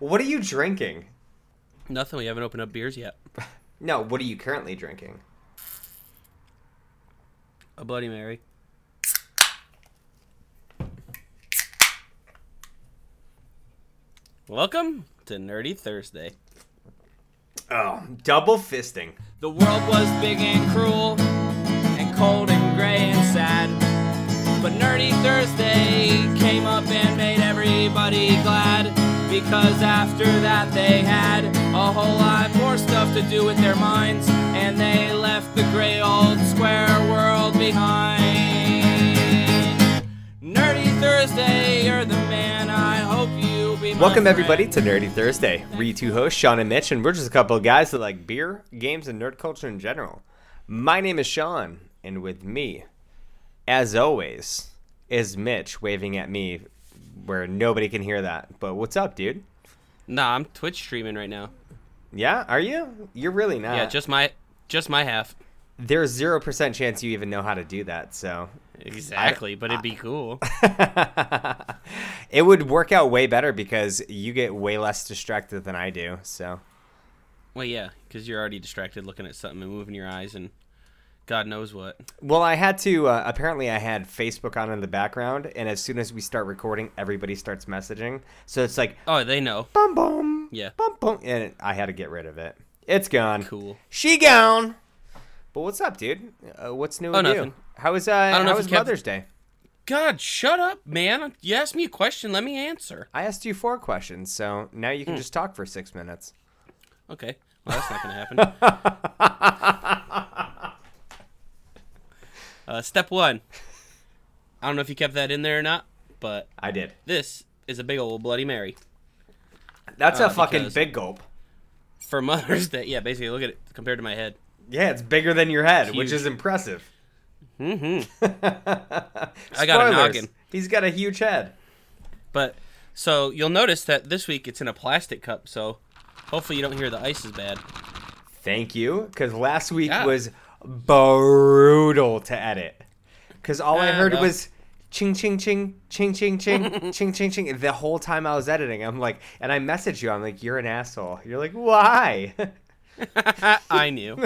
What are you drinking? Nothing. We haven't opened up beers yet. No, what are you currently drinking? A Bloody Mary. Welcome to Nerdy Thursday. Oh, double fisting. The world was big and cruel, and cold and gray and sad. But Nerdy Thursday came up and made everybody glad. Because after that, they had a whole lot more stuff to do with their minds, and they left the gray old square world behind. Nerdy Thursday, you're the man. I hope you'll be Welcome everybody to Nerdy Thursday. We two hosts, Sean and Mitch, and we're just a couple of guys that like beer, games, and nerd culture in general. My name is Sean, and with me, as always, is Mitch waving at me where nobody can hear that. But what's up, dude? Nah, I'm Twitch streaming right now. Yeah, are you? You're really not. Yeah, just my just my half. There's zero percent chance you even know how to do that. So Exactly, but it'd be cool. it would work out way better because you get way less distracted than I do. So Well, yeah, because you're already distracted looking at something and moving your eyes and God knows what. Well, I had to. Uh, apparently, I had Facebook on in the background, and as soon as we start recording, everybody starts messaging. So it's like Oh, they know. Boom, boom. Yeah. Boom, boom. and I had to get rid of it. It's gone. Cool. She gone. But what's up, dude? Uh, what's new Oh, with you? nothing. How was uh, don't know how was you kept- Mother's Day? God, shut up, man. You asked me a question, let me answer. I asked you four questions, so now you can just talk for six minutes. Okay. Well, that's not going to happen. uh, step one. I don't know if you kept that in there or not, but I did. this is a big old Bloody Mary. That's Uh, a fucking big gulp. For Mother's Day. Yeah, basically, look at it compared to my head. Yeah, it's bigger than your head, which is impressive. Mm-hmm. I got a noggin. He's got a huge head. But so you'll notice that this week it's in a plastic cup, so hopefully you don't hear the ice is bad. Thank you, because last week Yeah. was brutal to edit. Because all I Ah, heard was ching ching ching ching ching ching ching ching ching the whole time I was editing. I'm like, and I messaged you. I'm like, you're an asshole. You're like, why? I knew.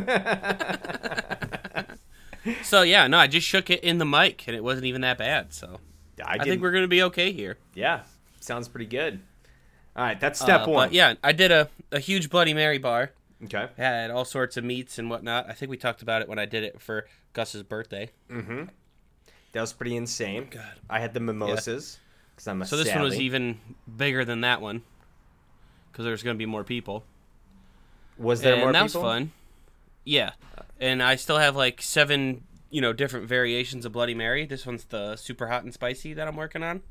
so yeah, no, I just shook it in the mic and it wasn't even that bad. So I, I think we're gonna be okay here. yeah, sounds pretty good. All right, that's step Uh, one. Yeah, I did a, a huge Bloody Mary bar. Okay. Had all sorts of meats and whatnot. I think we talked about it when I did it for Gus's birthday. Mm-hmm. That was pretty insane. Oh, God. I had the mimosas because I'm a So this one was even bigger than that one because there's gonna be more people. Was there and more that people? was fun. Yeah, and I still have like seven, you know, different variations of Bloody Mary. This one's the super hot and spicy that I'm working on.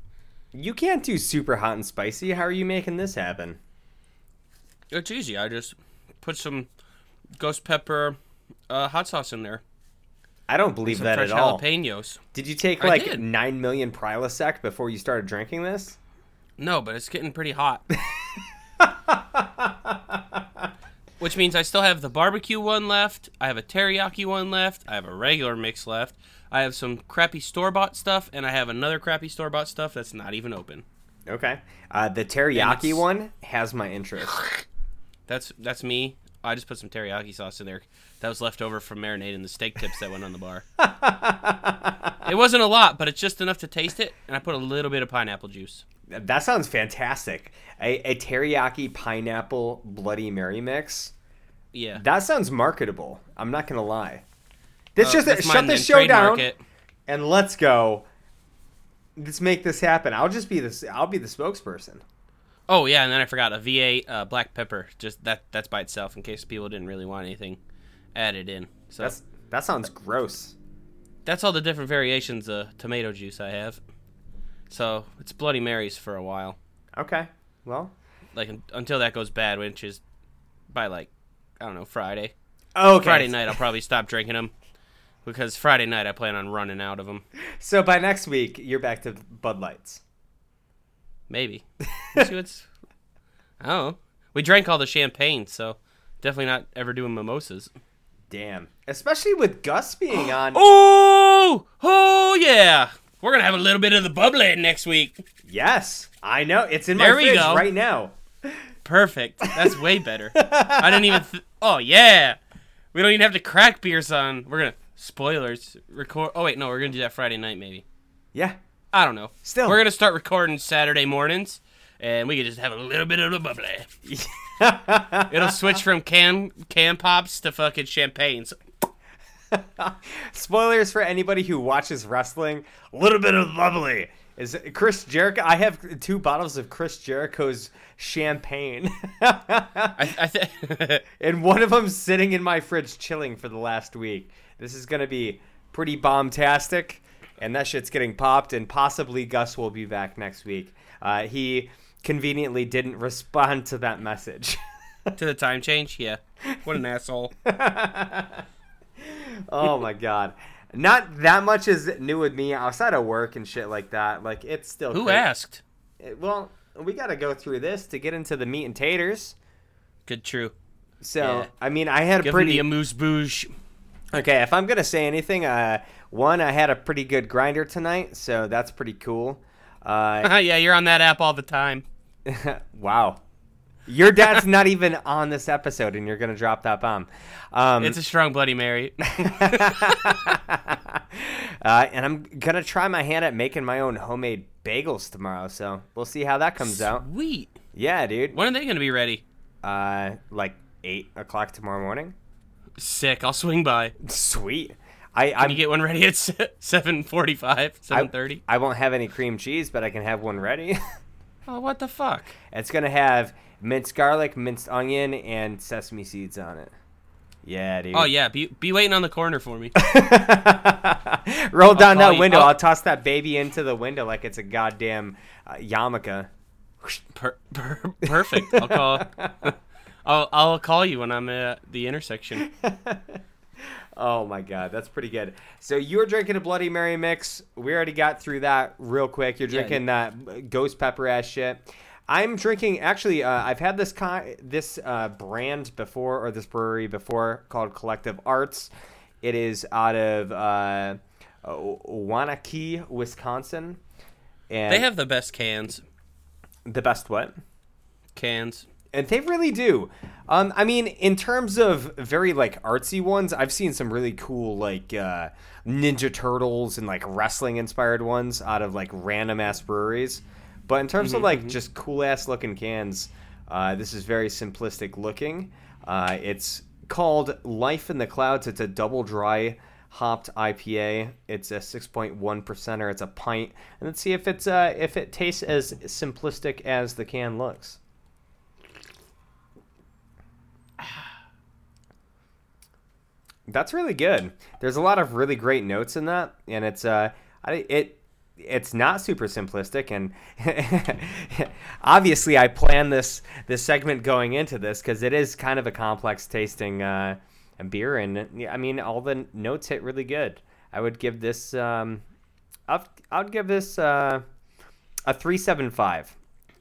You can't do super hot and spicy. How are you making this happen? It's easy. I just put some ghost pepper uh, hot sauce in there. I don't believe that at all. jalapenos. Did you take I like did. nine million Prilosec before you started drinking this? No, but it's getting pretty hot. Which means I still have the barbecue one left. I have a teriyaki one left. I have a regular mix left. I have some crappy store bought stuff, and I have another crappy store bought stuff that's not even open. Okay. Uh, the teriyaki one has my interest. That's that's me. I just put some teriyaki sauce in there. That was left over from marinating the steak tips that went on the bar. it wasn't a lot, but it's just enough to taste it, and I put a little bit of pineapple juice. that sounds fantastic. A, a teriyaki pineapple Bloody Mary mix. Yeah. That sounds marketable. I'm not gonna lie. This Uh, just shut this show down it. and let's go. Let's make this happen. I'll just be this. I'll be the spokesperson. Oh yeah, and then I forgot a V8 uh, black pepper. Just that that's by itself in case people didn't really want anything added in. So That's that sounds gross. that's all the different variations of tomato juice I have. So it's Bloody Marys for a while, Okay. Well. like until that goes bad, which is by like I don't know Friday. Okay. Friday night I'll probably stop drinking them because Friday night I plan on running out of them. So by next week, you're back to Bud Lights. Maybe. We'll see what's. Know. We drank all the champagne, so definitely not ever doing mimosas. Damn. Especially with Gus being on. Oh, oh yeah. We're gonna have a little bit of the bubbly next week. Yes, I know. It's in There my fridge go. right now. perfect. That's way better. I didn't even. Th- oh yeah, we don't even have to crack beers on. We're gonna spoilers record. Oh wait, no, we're gonna do that Friday night maybe. Yeah. I don't know. Still. we're gonna start recording Saturday mornings, and we can just have a little bit of the bubbly. It'll switch from can can pops to fucking champagne. So, Spoilers for anybody who watches wrestling. A little bit of bubbly. Is Chris Jericho? I have two bottles of Chris Jericho's champagne, I, I th- and one of them's sitting in my fridge chilling for the last week. This is gonna be pretty bomb-tastic, and that shit's getting popped. And possibly Gus will be back next week. Uh, he conveniently didn't respond to that message. to the time change. Yeah, what an asshole. oh my god. Not that much is new with me outside of work and shit like that. Like it's still Who cra- asked? It- Well, we got to go through this to get into the meat and taters. Good, true. So, Yeah. I mean, I had a pretty me a moose bouge. Okay, if I'm going to say anything, uh one I had a pretty good grinder tonight, so that's pretty cool. Uh yeah, you're on that app all the time. wow. Your dad's not even on this episode and you're going to drop that bomb. Um It's a strong Bloody Mary. uh, and I'm going to try my hand at making my own homemade bagels tomorrow, so we'll see how that comes out. Sweet. Yeah, dude. When are they gonna be ready? Uh, like eight o'clock tomorrow morning. Sick. I'll swing by. Sweet. I Can I'm, you get one ready at seven forty-five, seven thirty? I won't have any cream cheese, but I can have one ready. Oh, what the fuck? it's gonna have minced garlic, minced onion, and sesame seeds on it. Yeah, dude. Oh yeah, be be waiting on the corner for me. Roll down that you- window. I'll- I'll toss that baby into the window like it's a goddamn uh, yarmulke. Per- per- perfect. I'll call. I'll I'll call you when I'm at the intersection. Oh my god, that's pretty good. So you're drinking a Bloody Mary mix. We already got through that real quick. You're Yeah. drinking that ghost pepper ass shit. I'm drinking. Actually, uh, I've had this kind, this uh, brand before, or this brewery before, called Collective Arts. It is out of uh, Waunakee, Wisconsin. And They have the best cans. the best what? Cans. And they really do. Um, I mean, in terms of very like artsy ones, I've seen some really cool like uh, Ninja Turtles and like wrestling inspired ones out of like random ass breweries. But in terms of like just cool ass looking cans, uh, this is very simplistic looking. Uh, it's called Life in the Clouds. It's a double dry hopped IPA. It's a 6.1 percenter. It's a pint. And let's see if it's uh, if it tastes as simplistic as the can looks. That's really good. There's a lot of really great notes in that, and it's uh, I, it it's not super simplistic, and obviously I planned this this segment going into this because it is kind of a complex tasting uh, beer, and I mean all the notes hit really good. I would give this um, I'll, I'd give this uh, a three seven five,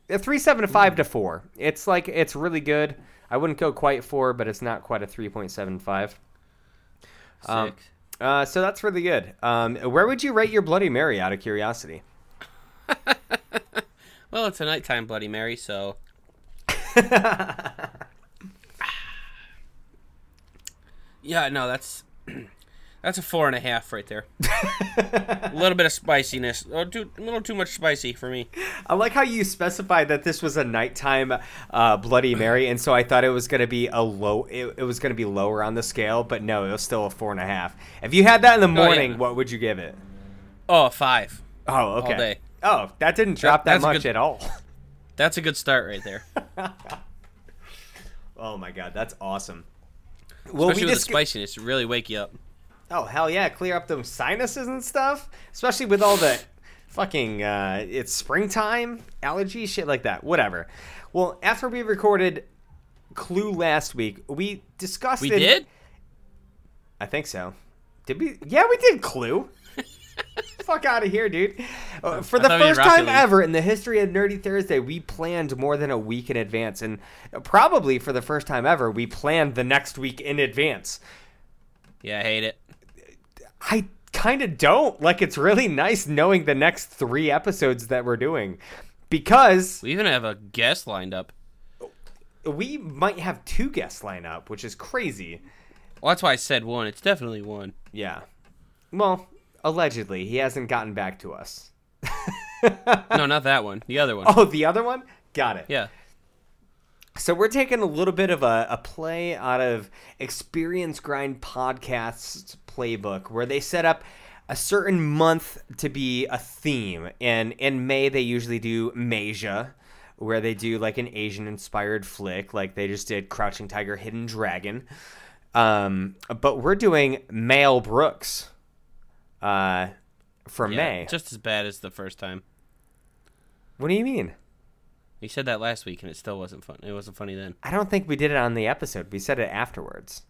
a three seven five to four. It's like it's really good. I wouldn't go quite four, but it's not quite a three point seven five. Um, Uh, so that's really good. Um, where would you rate your Bloody Mary out of curiosity? well, it's a nighttime Bloody Mary, so. yeah, no, that's that's a four and a half right there. a little bit of spiciness, a little too, a little too much spicy for me. I like how you specified that this was a nighttime uh, Bloody Mary, and so I thought it was going to be a low. It, it was going to be lower on the scale, but no, it was still a four and a half. If you had that in the Oh, yeah. morning, what would you give it? Oh, five. Oh, okay. day. Oh, that didn't drop that, that's a much good- at all. That's a good start right there. Oh my god, that's awesome. Well, Especially we with just the spiciness, really wake you up. Oh hell yeah, clear up those sinuses and stuff. Especially with all the fucking uh it's springtime, allergies, shit like that. Whatever. Well, after we recorded Clue last week, we discussed We it- did? I think so. Did we? Yeah, we did Clue. Fuck out of here, dude. Uh, for the thought we did first time League. ever in the history of Nerdy Thursday, we planned more than a week in advance. And probably for the first time ever, we planned the next week in advance. Yeah, I hate it. I kind of don't. Like, it's really nice knowing the next three episodes that we're doing. Because, We even have a guest lined up. we might have two guests line up, which is crazy. Well, that's why I said one. It's definitely one. Yeah. Well, allegedly, he hasn't gotten back to us. No, not that one. The other one. Oh, the other one? Got it. Yeah. So we're taking a little bit of a, a play out of Experience Grind Podcast's playbook where they set up a certain month to be a theme. And in May, they usually do Masia, where they do like an Asian inspired flick, like they just did Crouching Tiger, Hidden Dragon. Um, but we're doing Mel Brooks uh, for Yeah, May. Just as bad as the first time. what do you mean? You said that last week and it still wasn't fun. It wasn't funny then. I don't think we did it on the episode. We said it afterwards.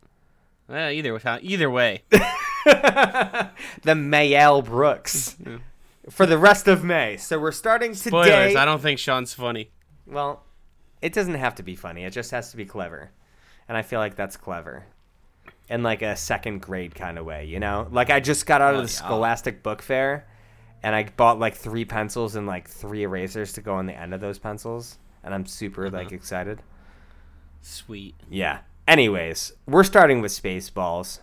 Eh, either way, either way. the Mayel Brooks for the rest of May. So we're starting Spoilers. today. I don't think Sean's funny. Well, it doesn't have to be funny. It just has to be clever, and I feel like that's clever, in like a second grade kind of way. You know, like I just got out Oh, of the yeah. Scholastic Book Fair, and I bought like three pencils and like three erasers to go on the end of those pencils, and I'm super like excited. Sweet. Yeah. Anyways, we're starting with Spaceballs.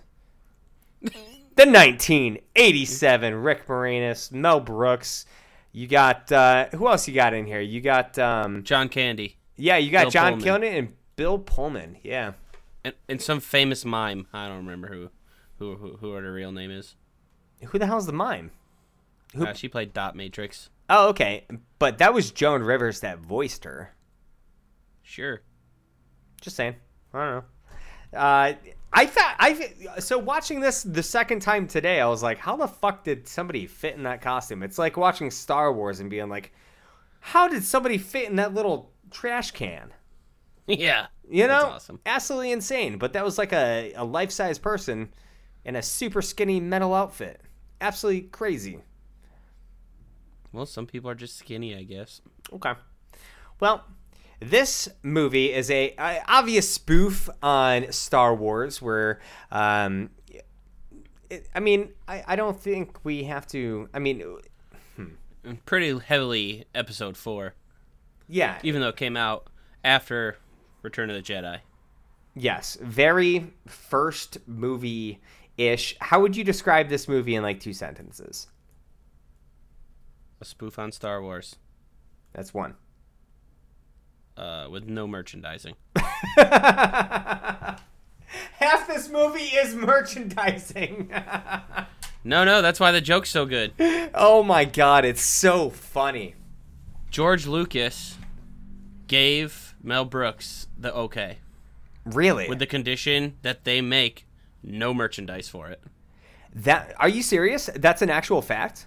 the 1987 Rick Moranis, Mel Brooks. You got uh, who else you got in here? You got um, John Candy. yeah, you got Bill John Pullman. And Bill Pullman. Yeah. And, and some famous mime. I don't remember who who who, who her real name is. Who the hell's the mime? Who- Uh, she played Dot Matrix. Oh, okay. But that was Joan Rivers that voiced her. Sure. Just saying. I don't know. Uh, I thought I so watching this the second time today. I was like, how the fuck did somebody fit in that costume? It's like watching Star Wars and being like, how did somebody fit in that little trash can? yeah. You know, That's awesome. absolutely insane. But that was like a, a life size person in a super skinny metal outfit. Absolutely crazy. Well, some people are just skinny, I guess. Okay. Well, this movie is a, a obvious spoof on Star Wars, where, um, it, I mean, I, I don't think we have to. I mean, And Pretty heavily Episode Four, yeah, even though it came out after Return of the Jedi. yes, very first movie ish. How would you describe this movie in like two sentences? A spoof on Star Wars, That's one. uh, with no merchandising. Half this movie is merchandising. No, no, that's why the joke's so good. oh my god, it's so funny. George Lucas gave Mel Brooks the okay Really? with the condition that they make no merchandise for it. that are you serious? That's an actual fact?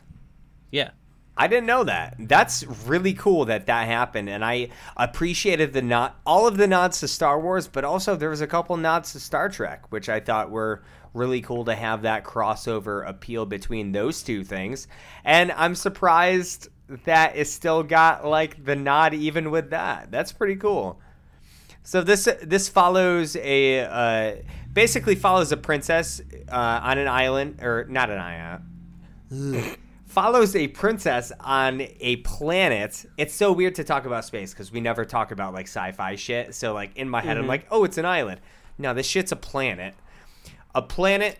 Yeah. I didn't know that. That's really cool that that happened, and I appreciated the nod, all of the nods to Star Wars, but also there was a couple nods to Star Trek, which I thought were really cool to have that crossover appeal between those two things. And I'm surprised that it still got like the nod even with that. That's pretty cool. So this this follows a uh, basically follows a princess uh, on an island or not an island. follows a princess on a planet. It's so weird to talk about space because we never talk about like sci-fi shit. So like in my head, I'm like, oh, it's an island. No, this shit's a planet. A planet.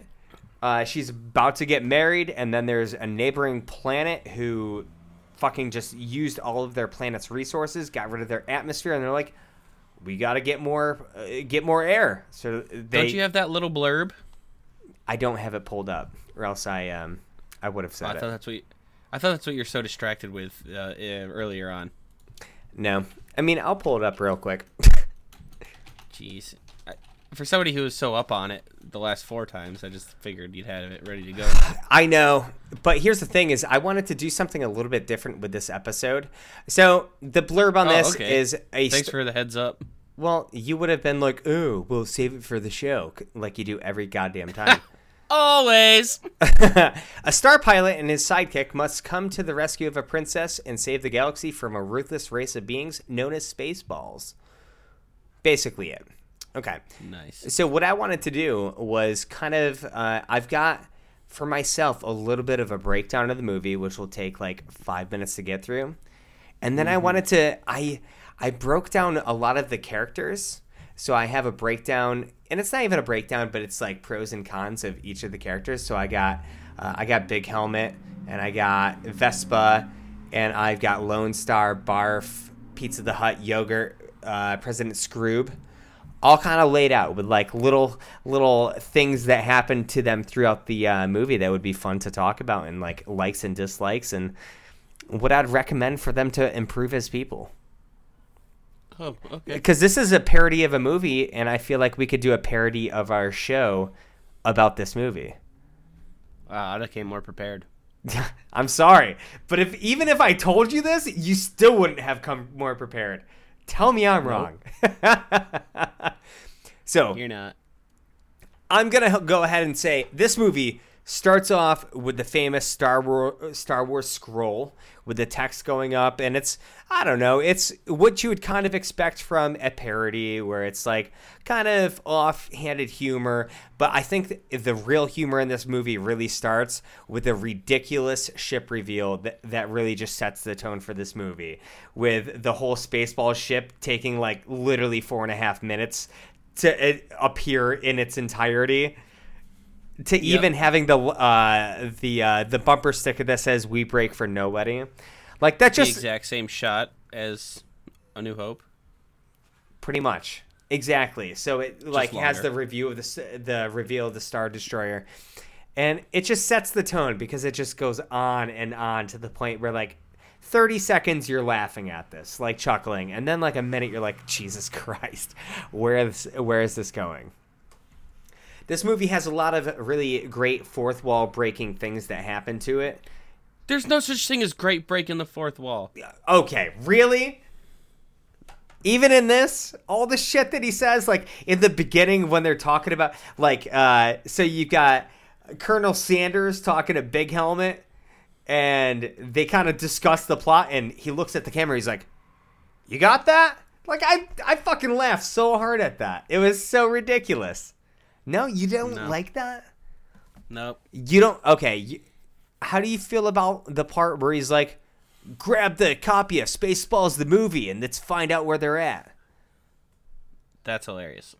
Uh, she's about to get married, and then there's a neighboring planet who fucking just used all of their planet's resources, got rid of their atmosphere, and they're like, we got to get more, uh, get more air. So they. Don't you have that little blurb? I don't have it pulled up, or else I um, I would have Oh, said I it. thought that's what. You, I thought that's what you're so distracted with uh, uh, earlier on. No, I mean I'll pull it up real quick. Jeez. I, for somebody who was so up on it the last four times, I just figured you'd have it ready to go. I know, but here's the thing: is I wanted to do something a little bit different with this episode. So the blurb on Oh, this okay. is a Thanks st- for the heads up. well, you would have been like, "Ooh, we'll save it for the show," like you do every goddamn time. Always. a star pilot and his sidekick must come to the rescue of a princess and save the galaxy from a ruthless race of beings known as Spaceballs. Basically, it. Okay. Nice. So what I wanted to do was kind of uh, I've got for myself a little bit of a breakdown of the movie, which will take like five minutes to get through, and then I wanted to I I broke down a lot of the characters. So I have a breakdown, and it's not even a breakdown, but it's like pros and cons of each of the characters. So I got uh, I got Big Helmet, and I got Vespa, and I've got Lone Star, Barf, Pizza the Hut, Yogurt, uh, President Skroob, all kind of laid out with like little little things that happen to them throughout the uh, movie that would be fun to talk about, and like likes and dislikes, and what I'd recommend for them to improve as people Oh, okay. because this is a parody of a movie, and I feel like we could do a parody of our show about this movie. Wow, I came more prepared. I'm sorry, but if even if I told you this, you still wouldn't have come more prepared. Tell me I'm wrong. so You're not. I'm gonna go ahead and say this movie starts off with the famous Star Wars Star Wars scroll with the text going up, and it's I don't know, it's what you would kind of expect from a parody, where it's like kind of off-handed humor. But I think the real humor in this movie really starts with a ridiculous ship reveal that that really just sets the tone for this movie, with the whole Spaceball ship taking like literally four and a half minutes to uh, appear in its entirety to even having the uh the uh the bumper sticker that says we break for nobody. Like that The just exact same shot as A New Hope. pretty much. Exactly. So it like has the review of the the reveal of the star destroyer. And it just sets the tone because it just goes on and on to the point where like 30 seconds you're laughing at this like chuckling. And then like a minute you're like jesus christ where is where is this going this movie has a lot of really great fourth wall breaking things that happen to it There's no such thing as great breaking the fourth wall. Okay, really? Even in this, all the shit that he says, like in the beginning when they're talking about, like, uh, so you've got Colonel Sandurz talking to Big Helmet, and they kind of discuss the plot, and he looks at the camera, he's like, "You got that?" Like I, I fucking laughed so hard at that. It was so ridiculous. No, you don't No. like that. Nope. You don't. Okay. You, how do you feel about the part where he's like, grab the copy of Spaceballs the movie and let's find out where they're at? That's hilarious.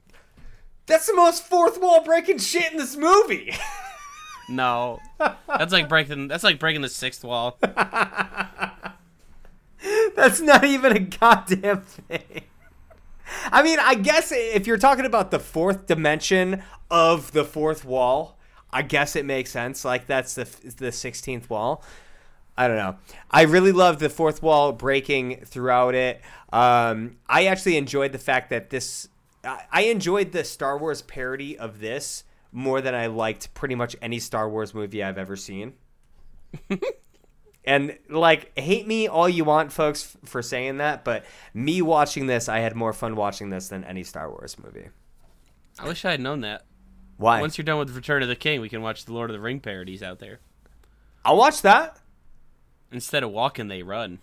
That's the most fourth wall breaking shit in this movie. No. That's like breaking that's like breaking the sixth wall. That's not even a goddamn thing. I mean, I guess if you're talking about the fourth dimension of the fourth wall, I guess it makes sense. Like that's the the sixteenth wall. I don't know. I really love the fourth wall breaking throughout it. Um, I actually enjoyed the fact that this. I I enjoyed the Star Wars parody of this more than I liked pretty much any Star Wars movie I've ever seen. And like, hate me all you want, folks, f- for saying that, but me watching this, I had more fun watching this than any Star Wars movie. I wish I had known that. Why? Once you're done with Return of the King, we can watch the Lord of the Ring parodies out there. I'll watch that. Instead of walking, they run.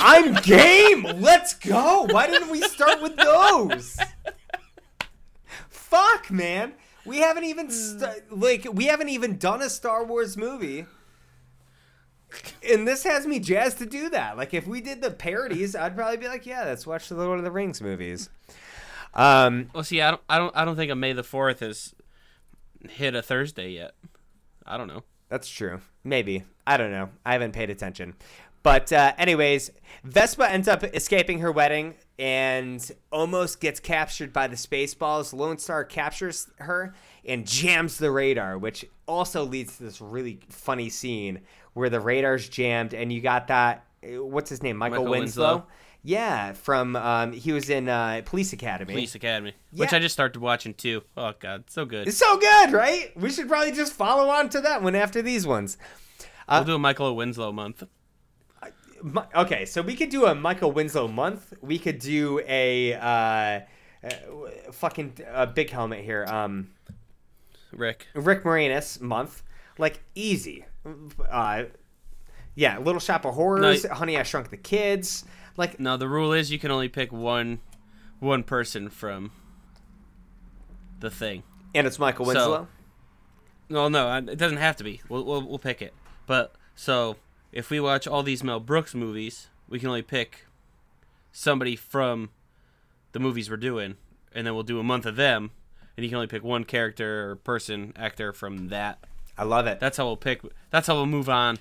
I'm game. Let's go. Why didn't we start with those? Fuck, man. We haven't even st- like we haven't even done a Star Wars movie. And this has me jazzed to do that. Like if we did the parodies, I'd probably be like, yeah, let's watch the Lord of the Rings movies. Um, Well, see, I don't, I don't, I don't think a May the Fourth has hit a Thursday yet. I don't know. That's true. Maybe. I don't know. I haven't paid attention. But, uh, anyways, Vespa ends up escaping her wedding and almost gets captured by the Spaceballs. Lone Star captures her and jams the radar, which also leads to this really funny scene where the radar's jammed and you got that. uh, What's his name? Michael, Michael Winslow? Winslow. Yeah, from um, he was in uh, Police Academy. Police Academy, which I just started watching too. Oh God, so good. It's so good, right? We should probably just follow on to that one after these ones. we'll do a Michael Winslow month. Okay, so we could do a Michael Winslow month. We could do a uh, uh, fucking uh, big helmet here. Um, Rick, Rick Moranis month, like easy. Uh, yeah, Little Shop of Horrors, No, Honey I Shrunk the Kids. Like no, the rule is you can only pick one, one person from the thing. and it's Michael So- Winslow. No, no, it doesn't have to be. We'll, we'll, we'll pick it. But so if we watch all these Mel Brooks movies, we can only pick somebody from the movies we're doing, and then we'll do a month of them, and you can only pick one character or person, actor from that. I love it. That's how we'll pick. That's how we'll move on.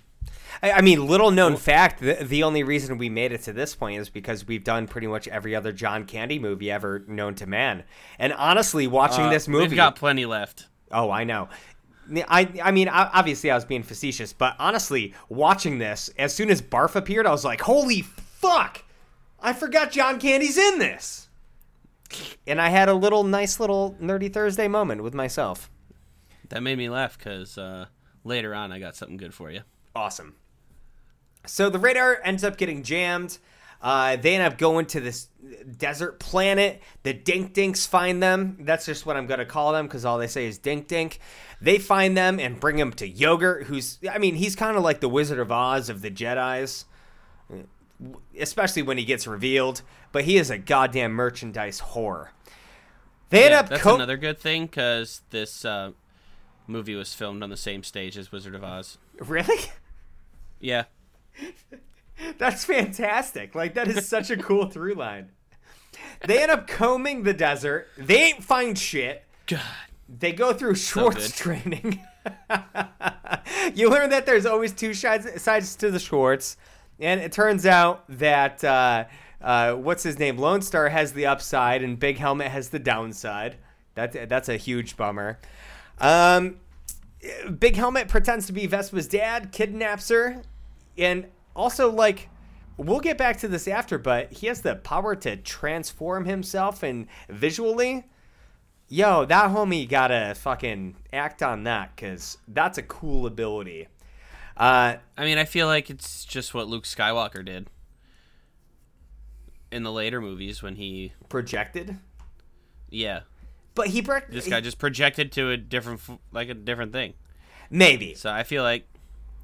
I, I mean, little known fact: the, the only reason we made it to this point is because we've done pretty much every other John Candy movie ever known to man. And honestly, watching Uh, this movie, we've got plenty left. Oh, I know. I I mean, obviously, I was being facetious, but honestly, watching this, as soon as Barf appeared, I was like, "Holy fuck! I forgot John Candy's in this." And I had a little nice little nerdy Thursday moment with myself. That made me laugh because uh, later on I got something good for you. Awesome. So the radar ends up getting jammed. Uh, they end up going to this desert planet. The Dink Dinks find them. That's just what I'm going to call them because all they say is Dink Dink. They find them and bring them to Yogurt, who's, I mean, he's kind of like the Wizard of Oz of the Jedi's, especially when he gets revealed. But he is a goddamn merchandise whore. They end up that's co- another good thing because this uh, movie was filmed on the same stage as Wizard of Oz. Really? Yeah, That's fantastic. Like that is such a cool through line. They end up combing the desert. They ain't find shit. God. They go through Schwartz good. training. you learn that there's always two sides, sides to the Schwartz, and it turns out that uh, uh, what's his name, Lone Star has the upside, and Big Helmet has the downside. That that's a huge bummer. Um, Big Helmet pretends to be Vespa's dad, kidnaps her, and also like we'll get back to this after, but he has the power to transform himself and visually. Yo, that homie gotta fucking act on that because that's a cool ability. Uh, I mean, I feel like it's just what Luke Skywalker did in the later movies when he, projected, yeah, but he pro- this guy just projected to a different, like a different thing. maybe So I feel like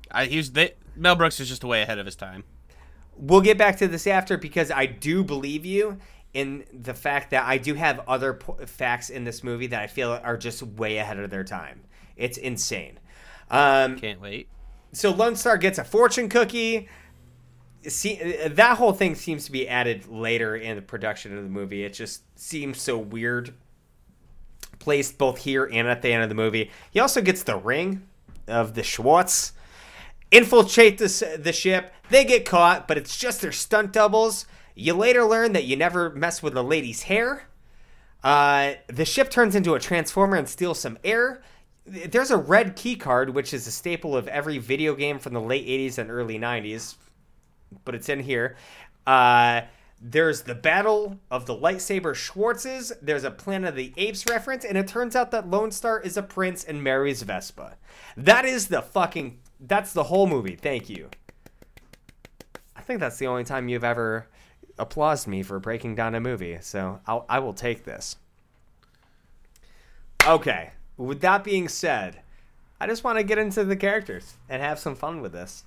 I he was they, Mel Brooks is just way ahead of his time. we'll get back to this after because I do believe you in the fact that I do have other po- facts in this movie that I feel are just way ahead of their time. It's insane. Um, Can't wait. so Lone Star gets a fortune cookie. See, that whole thing seems to be added later in the production of the movie. It just seems so weird, placed both here and at the end of the movie. He also gets the ring of the Schwartz. Infiltrate the, the ship. They get caught, but it's just their stunt doubles. You later learn that you never mess with a lady's hair. Uh, the ship turns into a transformer and steals some air. There's a red key card, which is a staple of every video game from the late 80s and early 90s, but it's in here. Uh, there's the Battle of the Lightsaber Schwartzes. There's a Planet of the Apes reference, and it turns out that Lone Star is a prince and marries Vespa. That is the fucking. That's the whole movie. Thank you. I think that's the only time you've ever applauded me for breaking down a movie, so I'll, I will take this. Okay, with that being said, I just want to get into the characters and have some fun with this.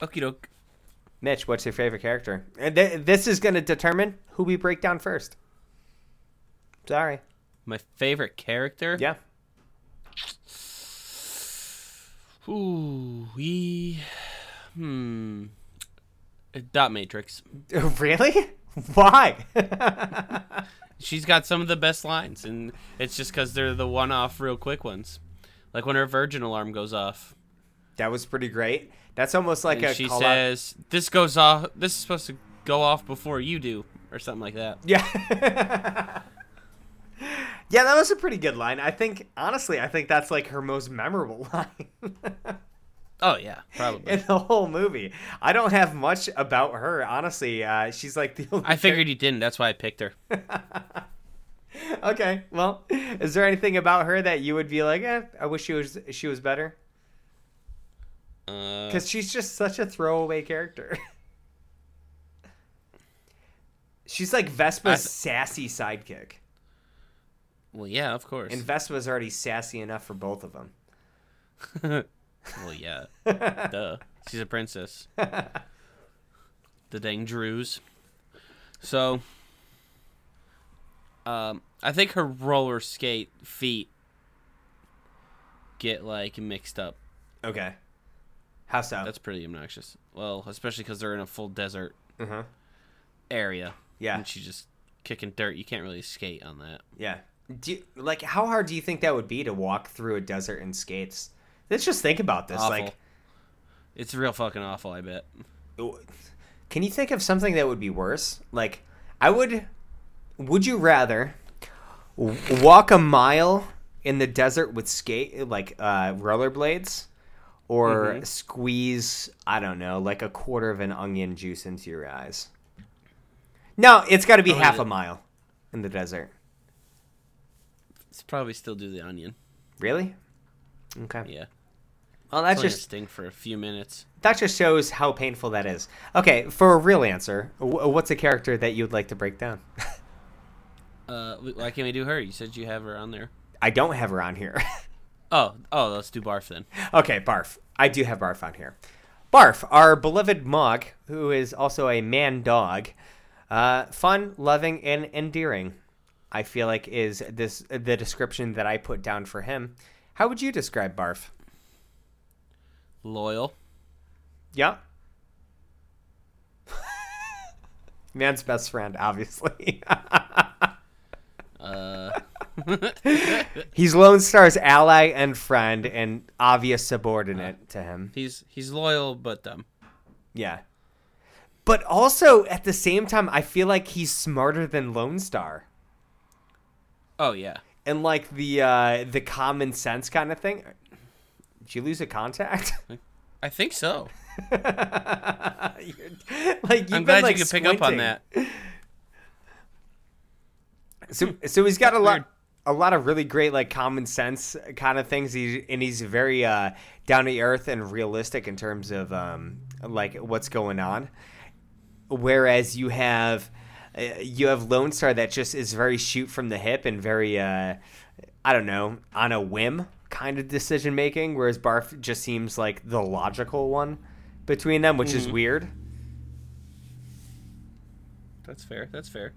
Okie doke. Mitch, what's your favorite character? And th- this is going to determine who we break down first. Sorry. My favorite character. Yeah. Ooh, we. Hmm. Dot Matrix. really? Why? She's got some of the best lines, and it's just because they're the one-off, real quick ones. Like when her virgin alarm goes off, that was pretty great. That's almost like and a she call out- says, "This goes off. This is supposed to go off before you do," or something like that. Yeah. yeah, that was a pretty good line. I think, honestly, I think that's like her most memorable line Oh yeah, probably. in the whole movie. I don't have much about her, honestly. Uh, she's like the only. I figured you didn't. That's why I picked her. okay, well, is there anything about her that you would be like, eh, I wish she was she was better? Uh, Because she's just such a throwaway character. she's like Vespa's th- sassy sidekick, well, yeah, of course. and Vespa's already sassy enough for both of them. well, yeah. Duh. She's a princess. the dang Drews. So, um, I think her roller skate feet get like mixed up. Okay. How so? That's pretty obnoxious. Well, especially because they're in a full desert. uh-huh. area. Yeah. And she's just kicking dirt. You can't really skate on that. Yeah. Do you, like how hard do you think that would be to walk through a desert in skates? Let's just think about this. Awful. Like, It's real fucking awful. I bet. can you think of something that would be worse? Like, I would. Would you rather walk a mile in the desert with skate like uh, rollerblades, or Mhm. squeeze I don't know like a quarter of an onion juice into your eyes? No, it's got to be Probably half a mile in the desert. It's probably still do the onion. Really? Okay. Yeah. Well, that's just sting for a few minutes. that just shows how painful that is. Okay, for a real answer, what's a character that you'd like to break down? Uh, why can't we do her? You said you have her on there. I don't have her on here. Oh, oh, let's do Barf then. okay, Barf. I do have Barf on here. Barf, our beloved Mog, who is also a man dog, uh, fun, loving, and endearing. I feel like is this the description that I put down for him. How would you describe Barf? Loyal. Yeah. Man's best friend, obviously. Uh, He's Lone Star's ally and friend and obvious subordinate to him. he's he's loyal but dumb. Yeah. But also at the same time, I feel like he's smarter than Lone Star. Oh yeah. And like the uh the common sense kind of thing. Did you lose a contact? I think so. Like you've I'm been, glad like, you could pick up on that. So so he's got a lot a lot of really great like common sense kind of things. He and he's very uh, down to earth and realistic in terms of um, like what's going on. Whereas you have uh, you have Lone Star that just is very shoot from the hip and very uh, I don't know on a whim kind of decision making. Whereas Barf just seems like the logical one between them, which is Mhm. weird. That's fair. That's fair.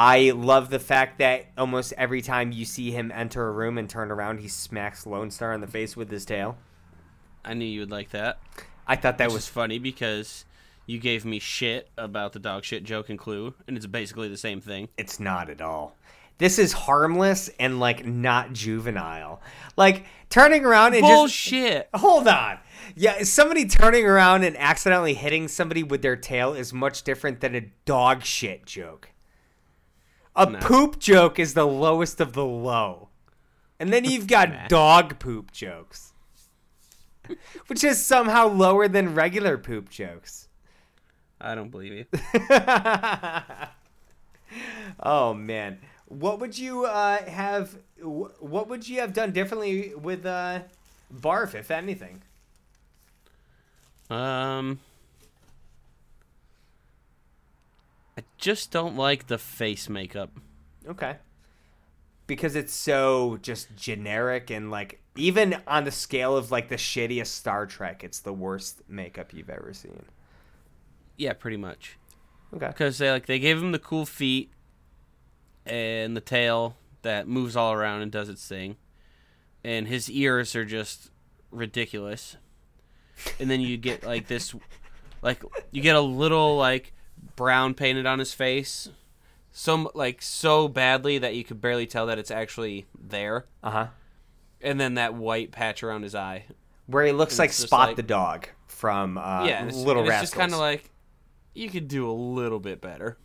I love the fact that almost every time you see him enter a room and turn around, he smacks Lone Star in the face with his tail. I knew you would like that. I thought that Which was funny because you gave me shit about the dog shit joke and Clue, and it's basically the same thing. it's not at all. This is harmless and like not juvenile. Like turning around and just Bullshit. hold on. Yeah, somebody turning around and accidentally hitting somebody with their tail is much different than a dog shit joke. A No. poop joke is the lowest of the low. And then you've got Nah. dog poop jokes. Which is somehow lower than regular poop jokes. I don't believe you. oh man. What would you uh, have what would you have done differently with uh, Barf if anything? Um, I just don't like the face makeup. Okay. Because it's so just generic and like even on the scale of like the shittiest Star Trek, it's the worst makeup you've ever seen. Yeah, pretty much. Okay. Because they like they gave him the cool feet and the tail that moves all around and does its thing, and his ears are just ridiculous. And then you get like this, like you get a little like brown painted on his face, so like so badly that you could barely tell that it's actually there, Uh-huh. and then that white patch around his eye. Where he looks And like Spot like- the dog from uh, yeah, it's, Little and it's Rascals. just kind of like you could do a little bit better.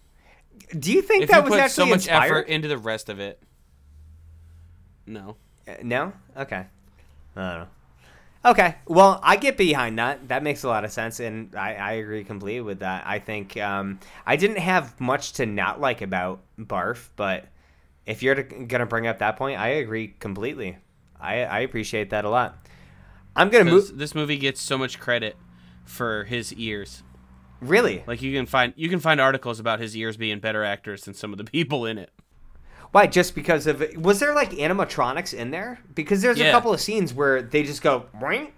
Do you think if that you was put actually so much inspired? effort into the rest of it. No. Uh, No? Okay. I don't know. Okay. Well, I get behind that. That makes a lot of sense, and I, I agree completely with that. I think um, I didn't have much to not like about Barf, but if you're going to bring up that point, I agree completely. I, I appreciate that a lot. I'm going to move. this movie gets so much credit for his ears. Really? Like you can find you can find articles about his ears being better actors than some of the people in it. Why? Just because of. Was there like animatronics in there? Because there's a Yeah. couple of scenes where they just go. Boing.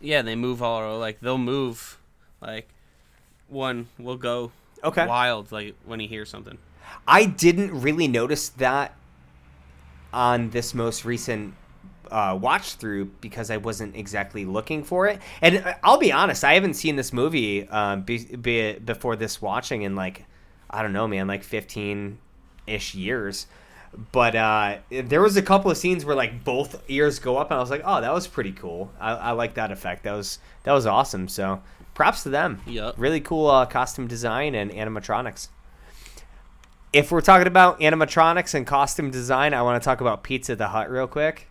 Yeah, they move all like they'll move like one will go Okay. wild like when he hears something. I didn't really notice that on this most recent uh, watch through because I wasn't exactly looking for it. And uh, I'll be honest, I haven't seen this movie um, be, be, before this watching in like I don't know, man, like 15 ish years. But uh, there was a couple of scenes where like both ears go up, and I was like, "Oh, that was pretty cool. I, I like that effect. That was that was awesome." So, props to them. Yup. Really cool uh, costume design and animatronics. If we're talking about animatronics and costume design, I want to talk about Pizza the Hut real quick.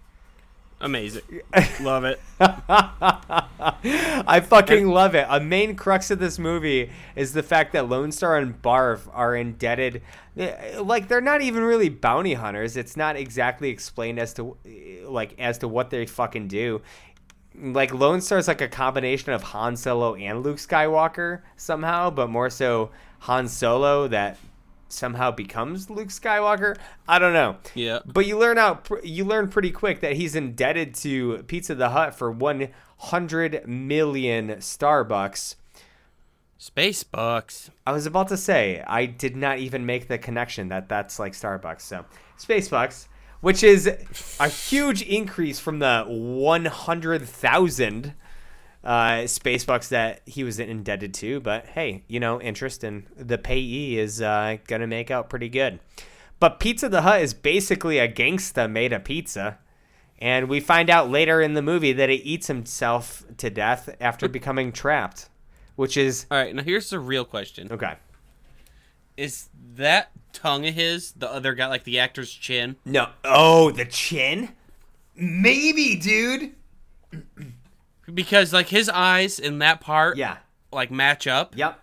Amazing. Love it. I fucking love it. A main crux of this movie is the fact that Lone Star and Barf are indebted. eh, Like they're not even really bounty hunters. It's not exactly explained as to like as to what they fucking do. Like Lone Star is like a combination of Han Solo and Luke Skywalker somehow, but more so Han Solo that somehow becomes Luke Skywalker. I don't know. Yeah. But you learn out you learn pretty quick that he's indebted to Pizza the Hut for 100 million Starbucks. Space bucks. I was about to say I did not even make the connection that that's like Starbucks. So, Space Bucks, which is a huge increase from the 100,000 uh, space bucks that he was indebted to. But hey, you know, interest in the payee is uh, gonna make out pretty good. But Pizza the Hut is basically a gangsta made of pizza. And we find out later in the movie that he eats himself to death after becoming trapped, which is All right, now here's the real question: okay. Is that tongue of his the other guy, like the actor's chin? No. Oh, the chin? Maybe, dude. Because like his eyes in that part, Yeah. like match up, Yep.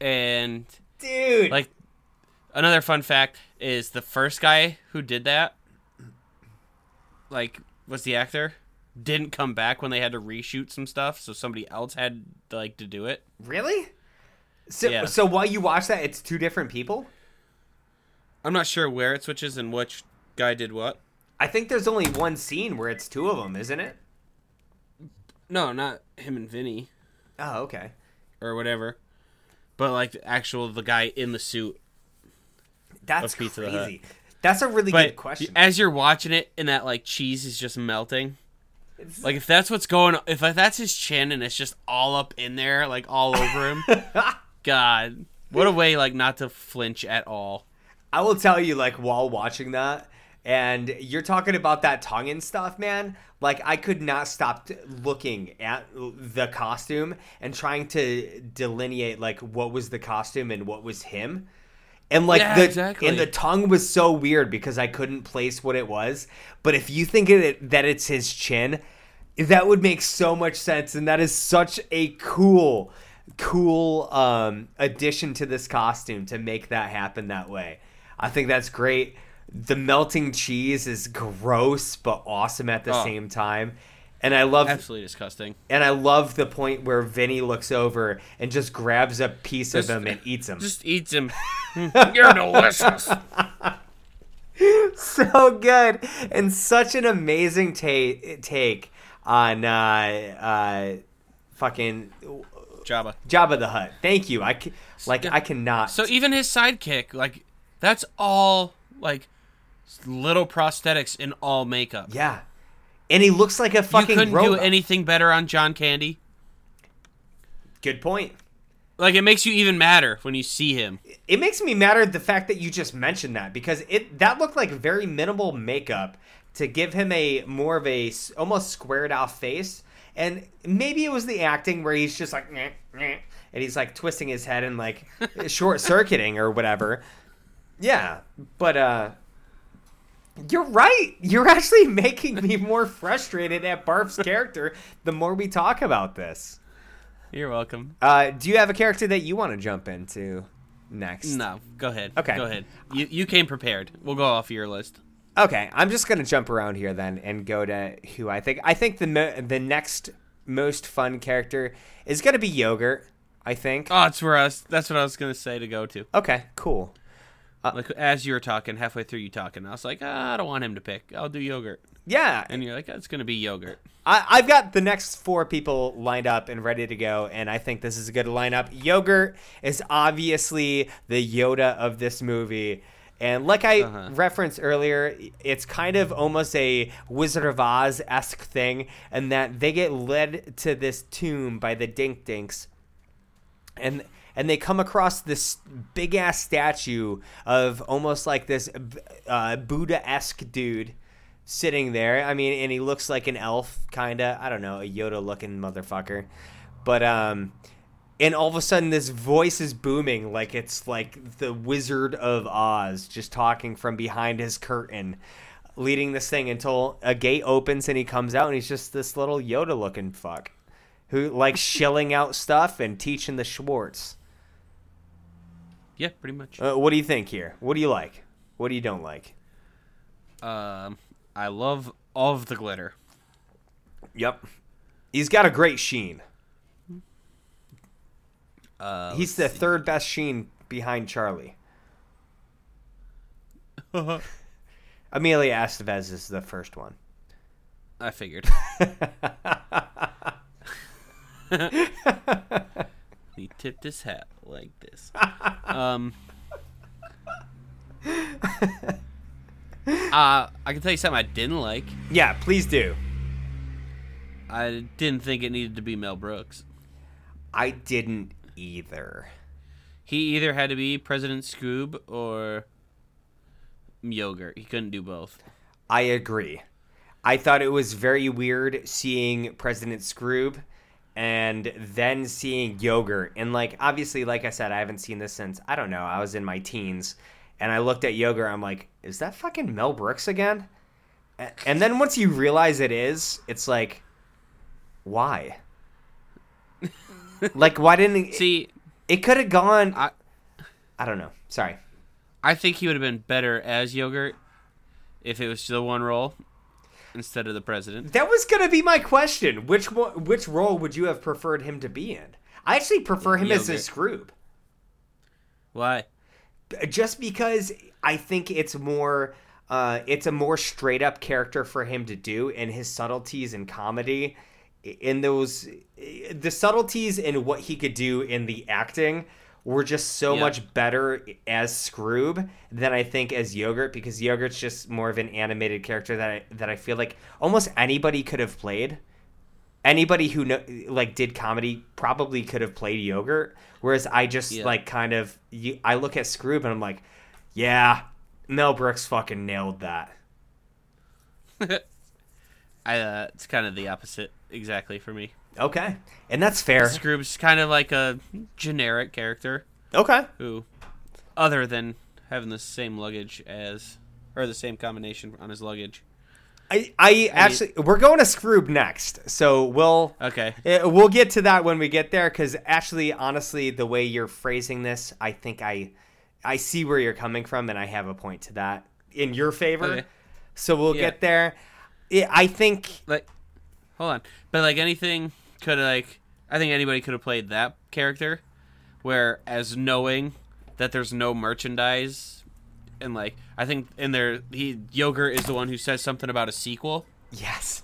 and Dude. like another fun fact is the first guy who did that, like was the actor, didn't come back when they had to reshoot some stuff, so somebody else had like to do it. really? So, Yeah. so while you watch that, it's two different people? I'm not sure where it switches and which guy did what. I think there's only one scene where it's two of them, isn't it? No, not him and Vinny Oh, okay. or whatever, but like the actual the guy in the suit. That's Of Pizza the crazy. That's a really But good question. as you're watching it and that like cheese is just melting, like if that's what's going, on, if that's his chin and it's just all up in there, like all over him, God, what a way like not to flinch at all. I will tell you, like, while watching that, and you're talking about that tongue and stuff, man. Like, I could not stop looking at the costume and trying to delineate, like, what was the costume and what was him. And like Yeah, the exactly. and the tongue was so weird because I couldn't place what it was. But if you think it, that it's his chin, that would make so much sense, and that is such a cool, cool um, addition to this costume to make that happen that way. I think that's great. The melting cheese is gross but awesome at the Oh. same time. And I love Absolutely disgusting. and I love the point where Vinny looks over and just grabs a piece of Just- him and eats him. Just eats him. You're delicious. so good and such an amazing ta- take on uh, uh, fucking Jabba. Jabba the Hutt. Thank you. I ca- like I cannot. So even his sidekick, like that's all like little prosthetics in all makeup. yeah, and he looks like a you fucking couldn't robot. do anything better on John Candy. Good point. Like it makes you even madder when you see him. It makes me matter at the fact that you just mentioned that because it that looked like very minimal makeup to give him a more of a almost squared off face. And maybe it was the acting where he's just like, "Nyeh, nyeh," and he's like twisting his head and like short circuiting or whatever. Yeah, but uh, you're right. You're actually making me more frustrated at Barf's character the more we talk about this. You're welcome. Uh, do you have a character that you want to jump into next? No, go ahead. Okay. Go ahead. You you came prepared. We'll go off your list. Okay, I'm just gonna jump around here then and go to who I think. I think the mo- the next most fun character is gonna be Yogurt. I think. Oh, it's for us. that's what I was gonna say to go to. Okay, cool. Like as you were talking, halfway through you talking, I was like, ah, I don't want him to pick. I'll do yogurt. Yeah, And you're like, it's gonna be yogurt. I, I've got the next four people lined up and ready to go, and I think this is a good lineup. Yogurt is obviously the Yoda of this movie. And like I Uh-huh. referenced earlier, it's kind of almost a Wizard of Oz esque thing, and that they get led to this tomb by the Dink Dinks, and and they come across this big ass statue of almost like this uh, Buddha esque dude sitting there. I mean, and he looks like an elf, kind of. I don't know, a Yoda looking motherfucker. But, um, and all of a sudden this voice is booming like it's like the Wizard of Oz just talking from behind his curtain, leading this thing until a gate opens and he comes out and he's just this little Yoda looking fuck who likes shilling out stuff and teaching the Schwartz. Yeah, pretty much. Uh, what do you think here? What do you like? What do you don't like? Um, I love all of the glitter. Yep. He's got a great sheen. Uh, He's the third best sheen behind Charlie. Emilio Estevez is the first one. I figured. he tipped his hat like this. Um. Uh, I can tell you something I didn't like. Yeah, please do. I didn't think it needed to be Mel Brooks. I didn't either. He either had to be President Skroob or Yogurt. He couldn't do both. I agree. I thought it was very weird seeing President Skroob and then seeing Yogurt. And, like, obviously, like I said, I haven't seen this since, I don't know, I was in my teens. And I looked at Yogurt, I'm like, is that fucking Mel Brooks again? And then once you realize it is, it's like, why? like, why didn't it? See, It could have gone. I- I don't know. Sorry. I think he would have been better as Yogurt if it was still one role instead of the president. That was gonna be my question. Which one, which role would you have preferred him to be in? I actually prefer him as a Yogurt. Skroob, Why? just because I think it's more, uh, it's a more straight up character for him to do, and his subtleties in comedy, in those, the subtleties in what he could do in the acting were just so Yeah. much better as Skroob than I think as Yogurt because Yogurt's just more of an animated character that I, that I feel like almost anybody could have played. Anybody who know, like did comedy probably could have played Yogurt, whereas I just Yeah. like kind of you, I look at Skroob and I'm like, yeah, Mel Brooks fucking nailed that. I, uh, it's kind of the opposite exactly for me. Okay, and that's fair. Skroob's kind of like a generic character Okay, who, other than having the same luggage as, or the same combination on his luggage. I I actually we're going to Skroob next, so we'll Okay. Uh, We'll get to that when we get there, because actually, honestly, the way you're phrasing this, I think I, I see where you're coming from, and I have a point to that in your favor. Okay. So we'll Yeah. get there. I I think Like, hold on. But like anything could like, I think anybody could have played that character, where as knowing that there's no merchandise, and like I think in there he yogurt is the one who says something about a sequel, yes,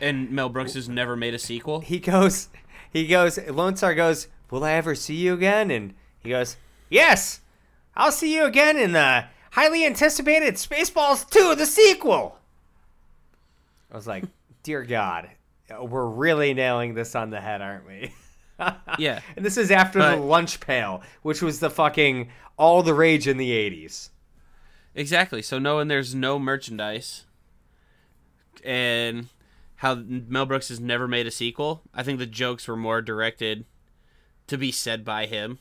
and Mel Brooks has never made a sequel. he goes, he goes. Lone Star goes, "Will I ever see you again?" And he goes, "Yes, I'll see you again in the highly anticipated Spaceballs 2, the sequel." I was like, "Dear God, we're really nailing this on the head, aren't we?" Yeah. And this is after the lunch pail, which was the fucking all the rage in the 80s. Exactly. So knowing there's no merchandise, and how Mel Brooks has never made a sequel, I think the jokes were more directed to be said by him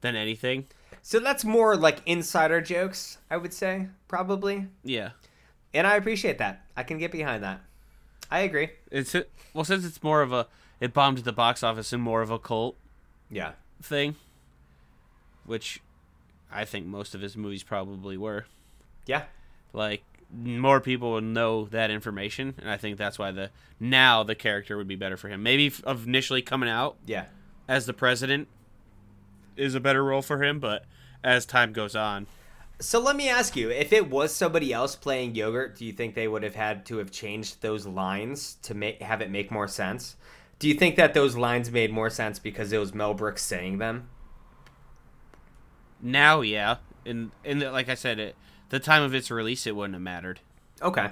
than anything. So that's more like insider jokes, I would say, probably. Yeah. And I appreciate that. I can get behind that. I agree. It's well since it's more of a it bombed at the box office and more of a cult Yeah. thing, which I think most of his movies probably were. Yeah. Like more people would know that information, and I think that's why the now the character would be better for him. Maybe of initially coming out Yeah. as the president is a better role for him, but as time goes on, So let me ask you, if it was somebody else playing yogurt, do you think they would have had to have changed those lines to make have it make more sense? Do you think that those lines made more sense because it was Mel Brooks saying them? now yeah, in in the, like I said, it the time of its release it wouldn't have mattered. Okay.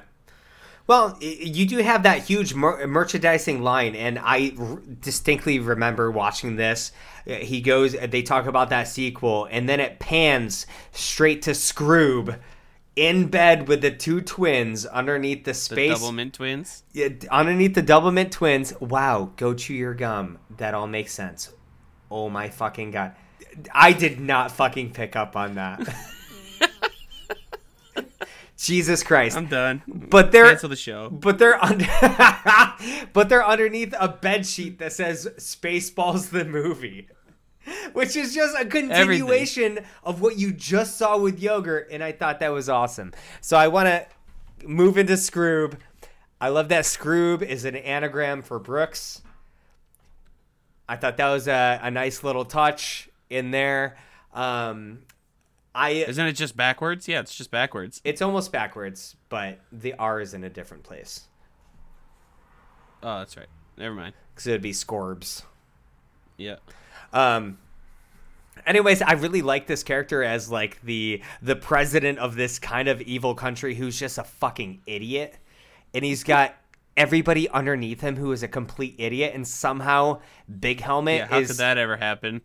Well, you do have that huge mer- merchandising line, and I r- distinctly remember watching this. Uh, He goes, they talk about that sequel, and then it pans straight to Skroob in bed with the two twins underneath the The space, double mint twins. Yeah, underneath the double mint twins. Wow, go chew your gum. That all makes sense. Oh my fucking god. I did not fucking pick up on that. Jesus Christ. I'm done. But they're Cancel the show. but they're under but they're underneath a bed sheet that says Spaceballs the movie. Which is just a continuation of what you just saw with yogurt, and I thought that was awesome. So I want to move into Skroob. I love that Skroob is an anagram for Brooks. I thought that was a, a nice little touch in there. Um, I Isn't it just backwards? Yeah, it's just backwards. it's almost backwards, but the R is in a different place Oh, that's right. Never mind. because it would be Scorbs. Yeah. Um. Anyways, I really like this character as like the the president of this kind of evil country who's just a fucking idiot, and he's got everybody underneath him who is a complete idiot, and somehow Big Helmet Yeah. How is could that ever happen?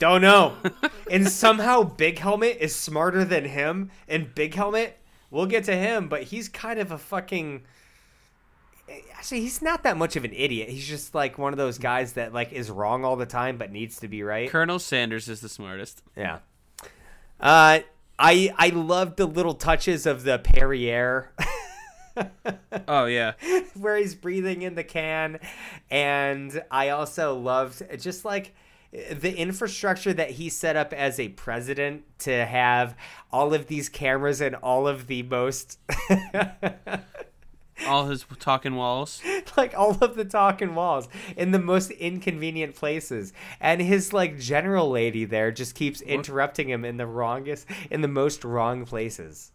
Don't know, and somehow Big Helmet is smarter than him, and Big Helmet we'll get to him, but he's kind of a fucking. Actually, he's not that much of an idiot. He's just like one of those guys that like is wrong all the time but needs to be right. Colonel Sandurz is the smartest. Yeah. Uh, I I love the little touches of the Perrier Oh yeah. where he's breathing in the can, and I also loved just like the infrastructure that he set up as a president to have all of these cameras and all of the most All his talking walls. like all of the talking walls in the most inconvenient places. And his like general lady there just keeps interrupting him in the wrongest in the most wrong places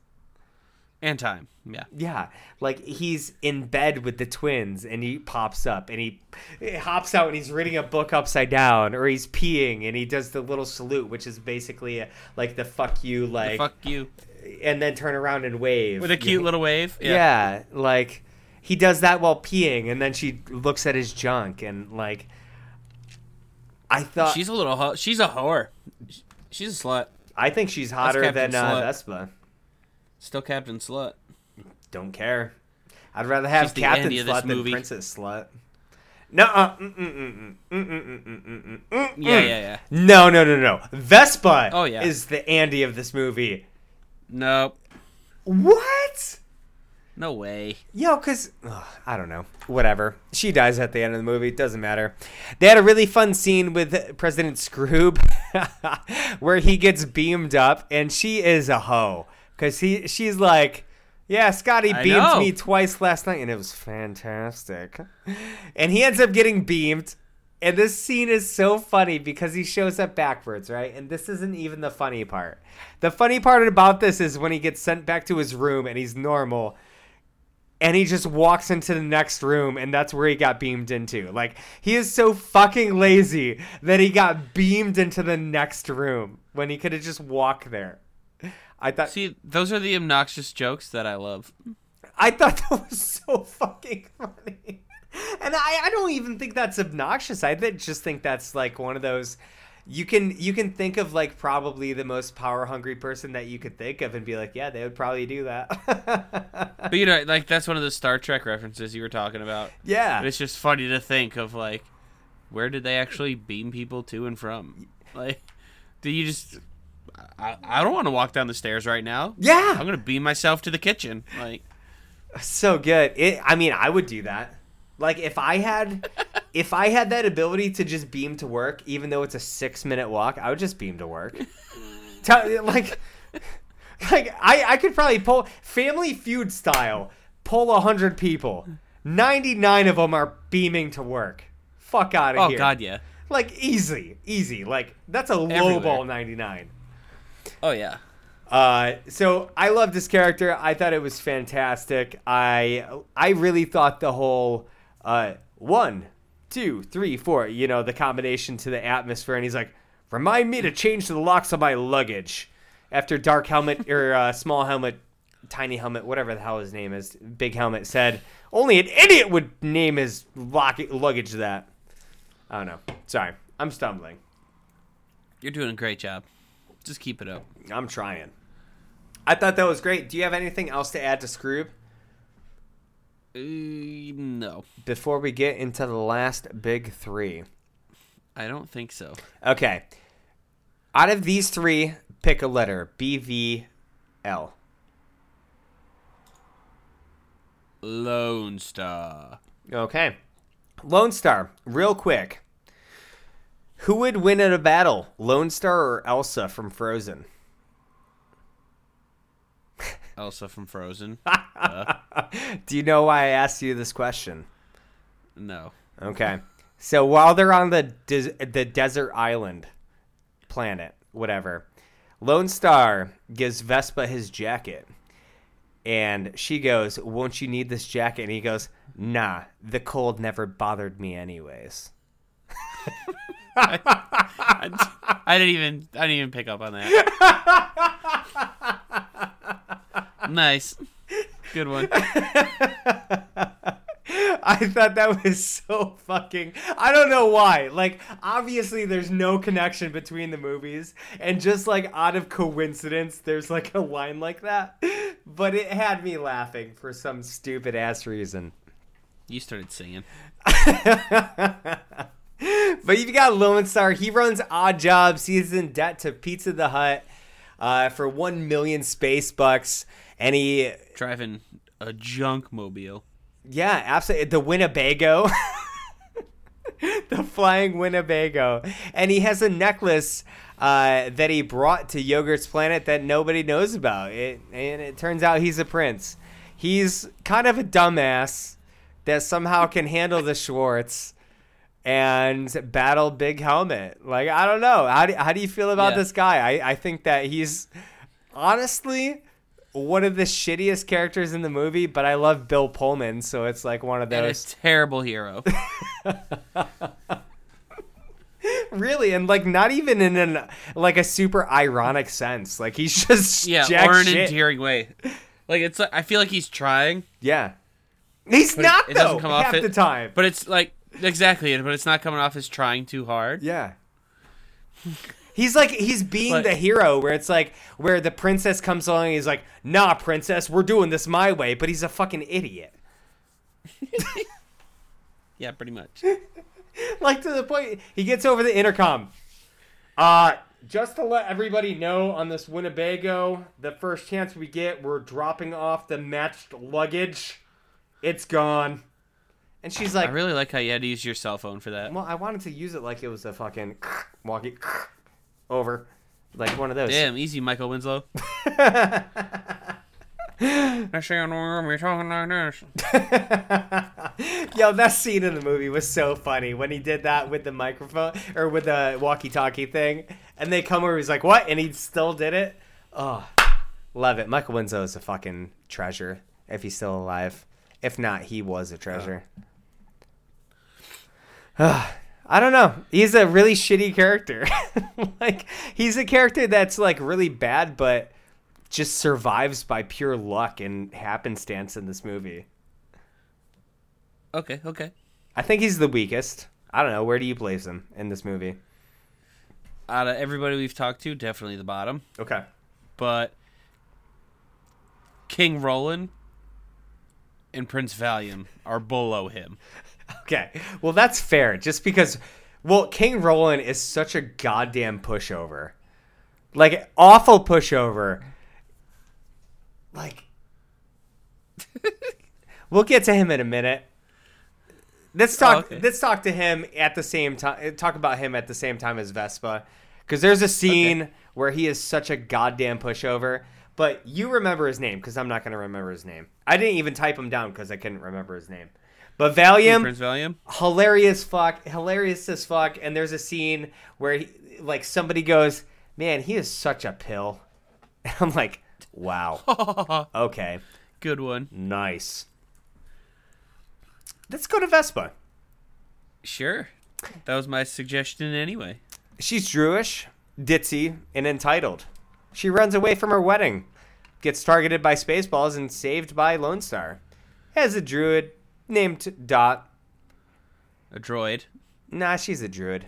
And time. Yeah. Yeah, like he's in bed with the twins and he pops up and he, he hops out and he's reading a book upside down or he's peeing and he does the little salute which is basically a, like the fuck you like Fuck you. and then turn around and wave With a cute little wave. yeah. like he does that while peeing and then she looks at his junk and like I thought She's a little. Ho- she's a whore. She's a slut. I think she's hotter than uh, Slut. Vespa. Still Captain Slut. Don't care. I'd rather have She's Captain Slut than. Princess Slut. No, yeah, yeah, yeah. No, no, no, no. Vespa. Oh yeah. Is the Andy of this movie? Nope. What? No way. Yo, because I don't know. Whatever. She dies at the end of the movie. Doesn't matter. They had a really fun scene with President Skroob where he gets beamed up and she is a hoe cause he she's like, yeah, Scotty I beamed know. me twice last night, and it was fantastic. And he ends up getting beamed. And this scene is so funny because he shows up backwards, right? And this isn't even the funny part. The funny part about this is when he gets sent back to his room and he's normal and he just walks into the next room and that's where he got beamed into. Like he is so fucking lazy that he got beamed into the next room when he could have just walked there. I thought See, those are the obnoxious jokes that I love. I thought that was so fucking funny. And I, I don't even think that's obnoxious. I th- just think that's like one of those you can you can think of like probably the most power hungry person that you could think of and be like, yeah, they would probably do that. But you know, like that's one of the Star Trek references you were talking about. yeah. But it's just funny to think of like, where did they actually beam people to and from? Like, do you just? I, I don't want to walk down the stairs right now. Yeah. I'm gonna beam myself to the kitchen. Like, so good. It, I mean, I would do that. Like if I had, if I had that ability to just beam to work, even though it's a six minute walk, I would just beam to work. Tell, like, like I, I could probably pull Family Feud style, pull a hundred people. Ninety nine of them are beaming to work. Fuck out of oh here. Oh, God, yeah. Like easy, easy. Like that's a low Everywhere. ball ninety nine. Oh yeah. Uh, so I love this character. I thought it was fantastic. I I really thought the whole uh, one, two, three, four. You know the combination to the atmosphere, and he's like, "Remind me to change the locks on my luggage." After Dark Helmet or uh, Small Helmet Tiny Helmet, whatever the hell his name is, Big Helmet said only an idiot would name his lock- luggage that. I don't know. Sorry, I'm stumbling. You're doing a great job. Just keep it up. I'm trying. I thought that was great. Do you have anything else to add to Skroob Uh, no, before we get into the last big three? I don't think so. Okay. Out of these three, pick a letter. B, V, L. Lone Star. Okay. Lone Star, real quick. Who would win in a battle, Lone Star or Elsa from Frozen? Elsa from Frozen. Do you know why I asked you this question? no. Okay. So while they're on the des- the desert island planet, whatever, Lone Star gives Vespa his jacket. And she goes, "Won't you need this jacket?" And he goes, "Nah, the cold never bothered me anyways." I, I didn't even. I didn't even pick up on that. nice. Good one. I thought that was so fucking. I don't know why. Like, obviously, there's no connection between the movies, and just like out of coincidence, there's like a line like that. But it had me laughing for some stupid ass reason. You started singing. But you've got Lone Star. He runs odd jobs. He's in debt to Pizza the Hut uh, for one million space bucks, and he Driving a junk mobile. Yeah, absolutely. The Winnebago. the flying Winnebago. And he has a necklace uh, that he brought to Yogurt's Planet that nobody knows about. It, and it turns out he's a prince. He's kind of a dumbass that somehow can handle the Schwartz and battle Big Helmet. Like, I don't know. How do, how do you feel about Yeah. this guy? I, I think that he's honestly one of the shittiest characters in the movie, but I love Bill Pullman, so it's like one of And a those. terrible hero. really, and like not even in an like a super ironic sense. Like he's just Yeah, or an shit. endearing way. Like it's. I feel like he's trying, Yeah, he's it- not it though. doesn't come off half it- the time. but it's like exactly. But it's not coming off as trying too hard. Yeah. He's like he's being But- the hero where it's like where the princess comes along and he's like, "Nah, princess, we're doing this my way," but he's a fucking idiot. Yeah, pretty much. like to the point he gets over the intercom. Uh just to let everybody know on this Winnebago, the first chance we get, we're dropping off the matched luggage. It's gone. And she's like, I really like how you had to use your cell phone for that. "Well, I wanted to use it like it was a fucking walkie over, like one of those." Damn, easy, Michael Winslow. I say I don't be talking like this. Yo, that scene in the movie was so funny when he did that with the microphone or with the walkie-talkie thing, and they come over. He's like, "What?" and he still did it. Oh, love it. Michael Winslow is a fucking treasure if he's still alive. If not, he was a treasure. Oh. I don't know. He's a really shitty character. like he's a character that's like really bad, but just survives by pure luck and happenstance in this movie. Okay, okay. I think he's the weakest. I don't know. Where do you place him in this movie? Out of everybody we've talked to, definitely the bottom. Okay. But King Roland and Prince Valium are below him. Okay. Well, that's fair. Just because, well, King Roland is such a goddamn pushover. Like, awful pushover. Like, we'll get to him in a minute. Let's talk. Oh, okay. Let's talk to him at the same time. Talk about him at the same time as Vespa, because there's a scene where he is such a goddamn pushover. But you remember his name, because I'm not gonna remember his name. I didn't even type him down because I couldn't remember his name. But Valium, Prince Valium? hilarious fuck, hilarious as fuck. And there's a scene where he, like somebody goes, "Man, he is such a pill." And I'm like, "Wow, okay, Good one. nice." Let's go to Vespa. Sure. That was my suggestion anyway. She's Jewish, ditzy, and entitled. She runs away from her wedding gets targeted by Spaceballs and saved by Lone Star. Has a druid named Dot. A droid. Nah, she's a druid.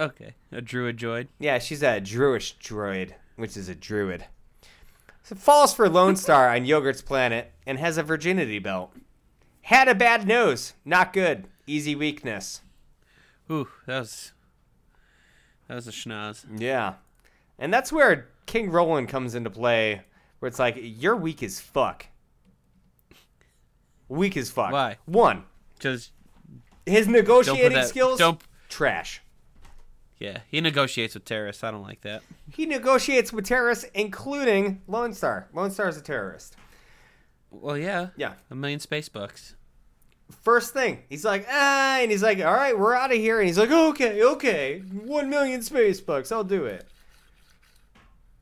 Okay. A druid droid. Yeah, she's a druish droid, which is a druid. So falls for Lone Star on Yogurt's planet and has a virginity belt. Had a bad nose. Not good. Easy weakness. Ooh, that was that was a schnoz. Yeah. And that's where King Roland comes into play, where it's like, you're weak as fuck. Weak as fuck. Why? One, Just his negotiating that. skills, Don't. trash. Yeah, he negotiates with terrorists. I don't like that. He negotiates with terrorists, including Lone Star. Lone Star is a terrorist. Well, yeah. Yeah. A million space bucks. First thing, he's like, ah, and he's like, all right, we're out of here. And he's like, okay, okay, one million space bucks, I'll do it.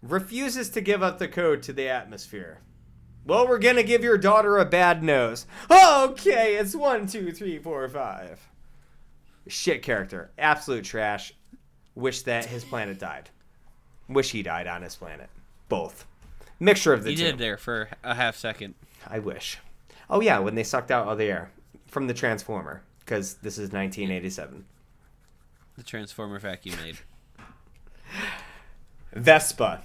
Refuses to give up the code to the atmosphere. Well, we're gonna give your daughter a bad nose. Okay, it's one, two, three, four, five. Shit character, absolute trash. Wish that his planet died. Wish he died on his planet. Both. Mixture of the He two. did there for a half second. I wish. Oh yeah, when they sucked out all the air from the transformer, because this is 1987. The transformer vacuum made. Vespa,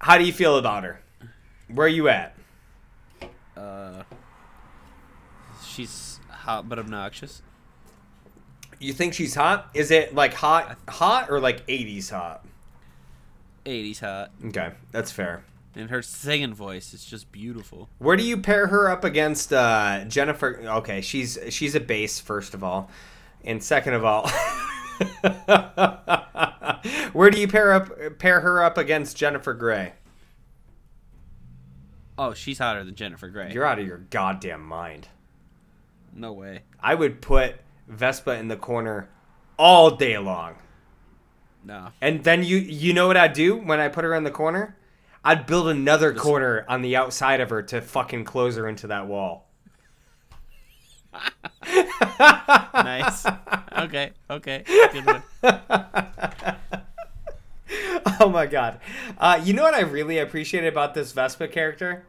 how do you feel about her? Where are you at? Uh, she's hot but obnoxious. You think she's hot? Is it like hot, hot, or like 80s hot? 80s hot. Okay, that's fair. And her singing voice is just beautiful. Where do you pair her up against uh, Jennifer? Okay, she's she's a bass first of all, and second of all, where do you pair up pair her up against Jennifer Grey? Oh, she's hotter than Jennifer Grey. You're out of your goddamn mind. no way. I would put Vespa in the corner all day long. No. And then you you know what I'd do when I put her in the corner? I'd build another corner on the outside of her to fucking close her into that wall. Nice. okay. Okay. Good one. Oh my god. Uh, you know what I really appreciate about this Vespa character?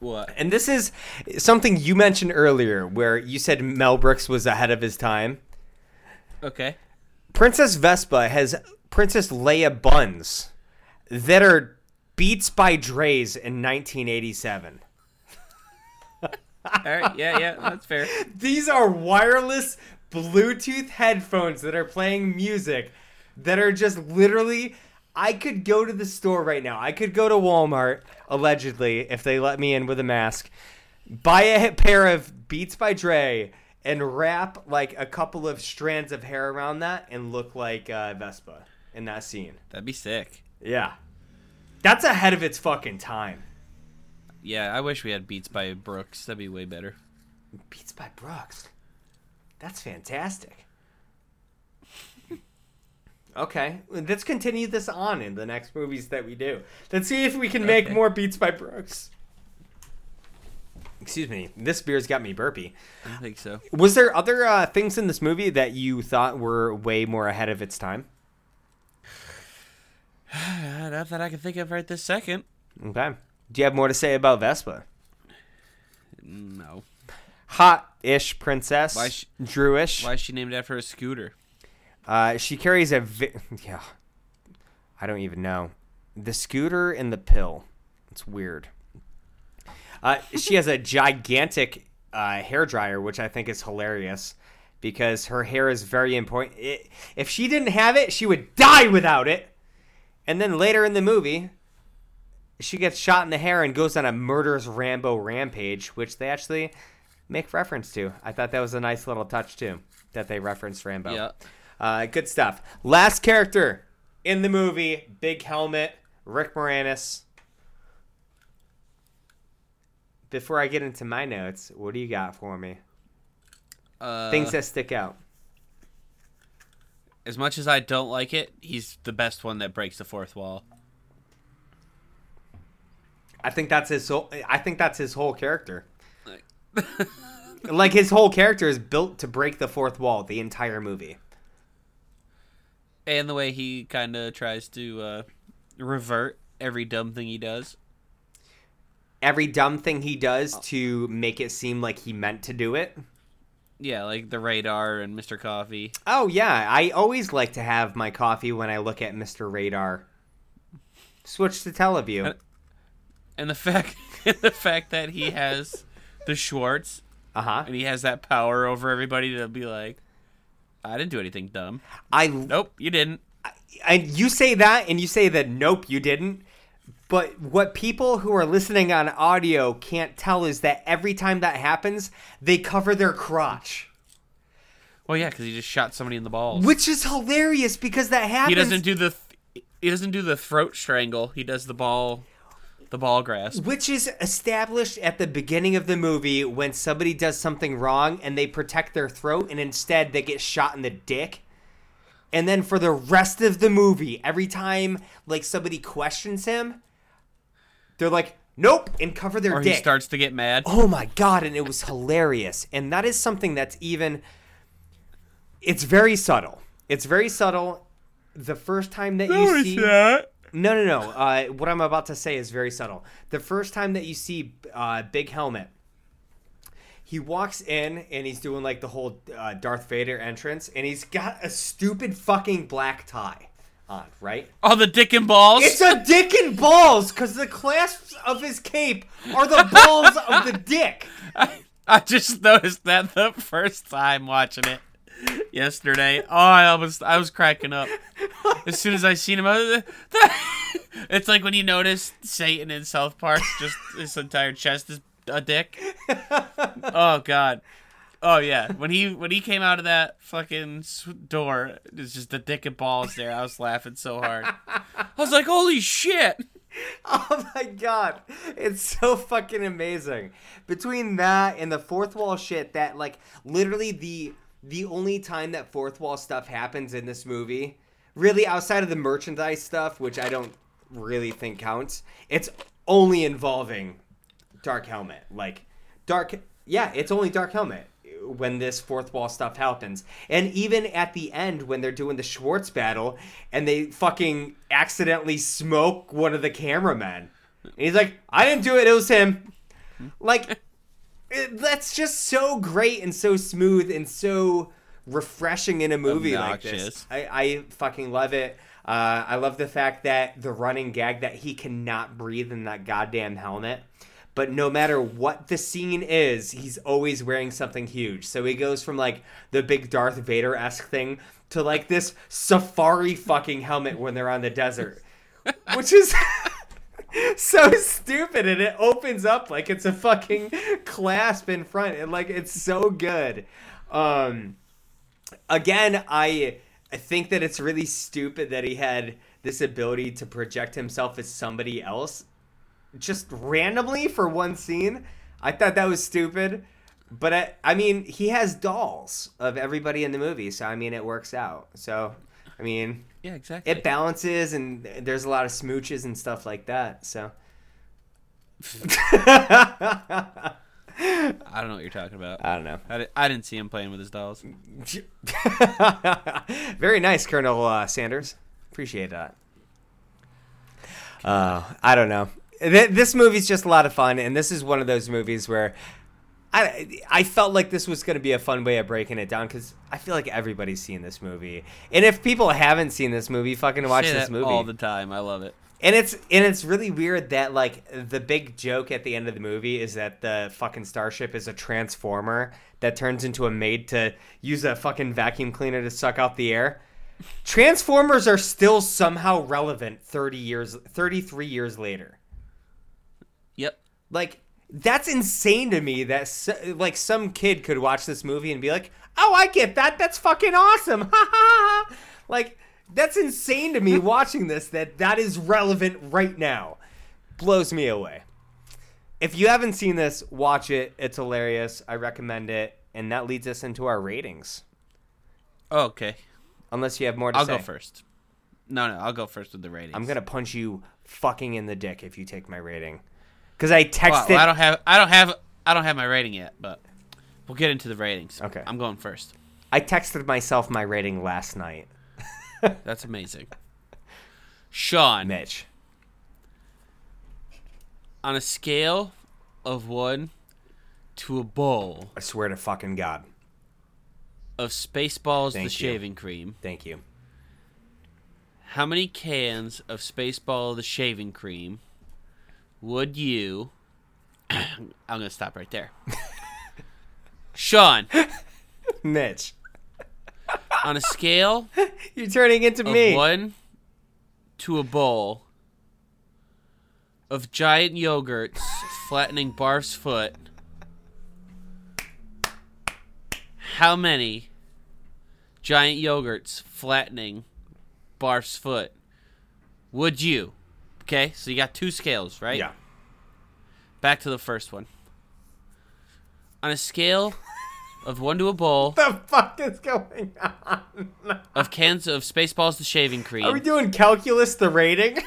What? And this is something you mentioned earlier where you said Mel Brooks was ahead of his time. Okay. Princess Vespa has Princess Leia buns that are Beats by Dre's in 1987. All right. Yeah. Yeah. That's fair. These are wireless Bluetooth headphones that are playing music that are just literally. I could go to the store right now. I could go to Walmart, allegedly, if they let me in with a mask, buy a pair of Beats by Dre, and wrap like a couple of strands of hair around that and look like uh, Vespa in that scene. That'd be sick. Yeah. That's ahead of its fucking time. Yeah. I wish we had Beats by Brooks. That'd be way better. Beats by Brooks. That's fantastic. Okay, let's continue this on in the next movies that we do. Let's see if we can make Okay. more Beats by Brooks. Excuse me, this beer's got me burpy. I think so. Was there other uh, things in this movie that you thought were way more ahead of its time? Not that I can think of right this second. Okay. Do you have more to say about Vespa? No. Hot-ish princess, Why sh- Druish. Why is she named after a scooter? Uh, she carries a vi- yeah. I don't even know the scooter and the pill. It's weird. Uh, she has a gigantic uh, hair dryer, which I think is hilarious because her hair is very important. It, if she didn't have it, she would die without it. And then later in the movie, she gets shot in the hair and goes on a murderous Rambo rampage, which they actually make reference to. I thought that was a nice little touch too that they referenced Rambo. Yeah. Uh, good stuff. Last character in the movie, big helmet, Rick Moranis. Before I get into my notes, what do you got for me? Uh, Things that stick out. as much as I don't like it, he's the best one that breaks the fourth wall. I think that's his whole. I think that's his whole character. Like- Like his whole character is built to break the fourth wall the entire movie. And the way he kind of tries to uh, revert every dumb thing he does. every dumb thing he does to make it seem like he meant to do it. Yeah, like the radar and Mr. Coffee. Oh yeah, I always like to have my coffee when I look at Mr. Radar. Switch to Teleview. And the fact the fact that he has the Schwartz Uh huh. and he has that power over everybody to be like I didn't do anything dumb. I Nope, you didn't. and you say that, and you say that. Nope, you didn't. But what people who are listening on audio can't tell is that every time that happens, they cover their crotch, Well, yeah, because he just shot somebody in the balls. which is hilarious because that happens. he doesn't do the th- he doesn't do the throat strangle. He does the ball the ball grasp. Which is established at the beginning of the movie when somebody does something wrong and they protect their throat and instead they get shot in the dick. And then for the rest of the movie, every time like somebody questions him, they're like, "Nope," and cover their Or dick. he starts to get mad. oh my god, and it was hilarious. And that is something that's even it's very subtle. It's very subtle. The first time that you see that. No, no, no. Uh, what I'm about to say is very subtle. The first time that you see uh, Big Helmet, he walks in and he's doing like the whole uh, Darth Vader entrance, and he's got a stupid fucking black tie on, right? Oh, the dick and balls. It's a dick and balls because the clasps of his cape are the balls of the dick. I, I just noticed that the first time watching it yesterday. Oh, I almost I was cracking up as soon as I seen him. I was, it's like when you notice Satan in South Park, just his entire chest is a dick. Oh God. Oh yeah, when he when he came out of that fucking door, it's just the dick and balls there. I was laughing so hard. I was like, "Holy shit!" Oh my god. It's so fucking amazing. Between that and the fourth wall shit that like literally the the only time that fourth wall stuff happens in this movie, really outside of the merchandise stuff, which I don't really think counts, it's only involving Dark Helmet. Like Dark yeah, it's only Dark Helmet when this fourth wall stuff happens. And even at the end when they're doing the Schwartz battle and they fucking accidentally smoke one of the cameramen. And he's like, I didn't do it, it was him. Like it, that's just so great and so smooth and so refreshing in a movie like this. I, I fucking love it. Uh, I love the fact that the running gag that he cannot breathe in that goddamn helmet. But no matter what the scene is, he's always wearing something huge. So he goes from like the big Darth Vader esque thing to like this safari fucking helmet when they're on the desert, which is so stupid. And it opens up like it's a fucking clasp in front, and like it's so good. Um, again, I I think that it's really stupid that he had this ability to project himself as somebody else just randomly for one scene. I thought that was stupid. But I, I mean, he has dolls of everybody in the movie, so I mean, it works out. So, I mean, Yeah, exactly. it balances, and there's a lot of smooches and stuff like that. So, I don't know what you're talking about. I don't know. I, I didn't see him playing with his dolls. Very nice, Colonel uh, Sandurz. Appreciate that. Uh, I don't know. Th- this movie's just a lot of fun, and this is one of those movies where I I felt like this was going to be a fun way of breaking it down because I feel like everybody's seen this movie, and if people haven't seen this movie, fucking watch this movie. all the time. I love it. And it's and it's really weird that like the big joke at the end of the movie is that the fucking starship is a transformer that turns into a maid to use a fucking vacuum cleaner to suck out the air. Transformers are still somehow relevant 30 years 33 years later. Yep. Like that's insane to me that so, like some kid could watch this movie and be like, "Oh, I get that. That's fucking awesome." Ha ha ha. Like that's insane to me watching this that that is relevant right now. Blows me away. If you haven't seen this, watch it. It's hilarious. I recommend it. And that leads us into our ratings. Oh, okay. Unless you have more to I'll say. go first. No, no, I'll go first with the ratings. I'm going to punch you fucking in the dick if you take my rating. Cuz I texted. Well, I don't have. I don't have. I don't have my rating yet, but we'll get into the ratings. Okay. I'm going first. I texted myself my rating last night. That's amazing. Sean, Mitch. On a scale of one to a bowl I swear to fucking God. of Spaceballs Thank the you. shaving cream, Thank you. how many cans of Spaceball the shaving cream would you? I'm gonna stop right there. Sean, Mitch, on a scale you're turning into of me. one to a bowl of giant yogurts flattening Barf's foot, how many giant yogurts flattening Barf's foot would you? Okay, so you got two scales, right? Yeah. Back to the first one. On a scale of one to a bowl The fuck is going on? of cans of Spaceballs the shaving cream. Are we doing calculus the rating?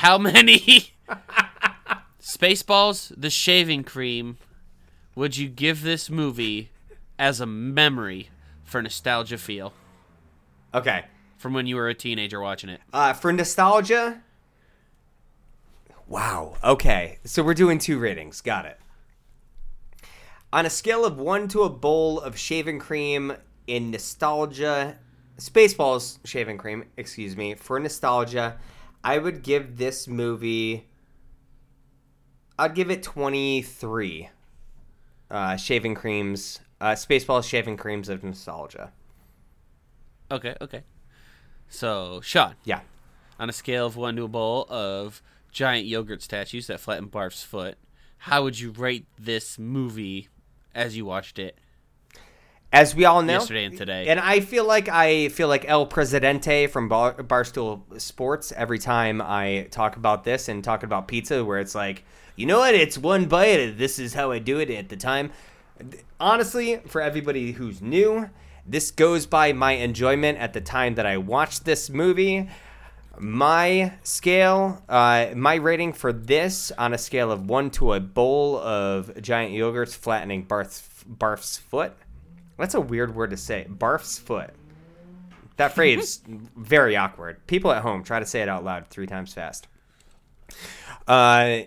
How many Spaceballs the shaving cream would you give this movie as a memory for nostalgia feel Okay. from when you were a teenager watching it? Uh, for nostalgia. Wow. Okay. So we're doing two ratings. Got it. On a scale of one to a bowl of shaving cream in nostalgia, Spaceballs shaving cream, excuse me, for nostalgia, I would give this movie. I'd give it 23 uh, shaving creams, uh, Spaceballs shaving creams of nostalgia. Okay, okay. So, Sean, Yeah. on a scale of one to a bowl of giant yogurt statues that flatten Barf's foot, how would you rate this movie as you watched it? As we all know, Yesterday and today. and I feel like I feel like El Presidente from Bar- Barstool Sports every time I talk about this and talk about pizza, where it's like, you know what, it's one bite. This is how I do it at the time. Honestly, for everybody who's new, this goes by my enjoyment at the time that I watched this movie. My scale, uh, my rating for this on a scale of one to a bowl of giant yogurts flattening Barf's, Barf's foot. That's a weird word to say. Barf's foot. That phrase very awkward. People at home try to say it out loud three times fast. Uh,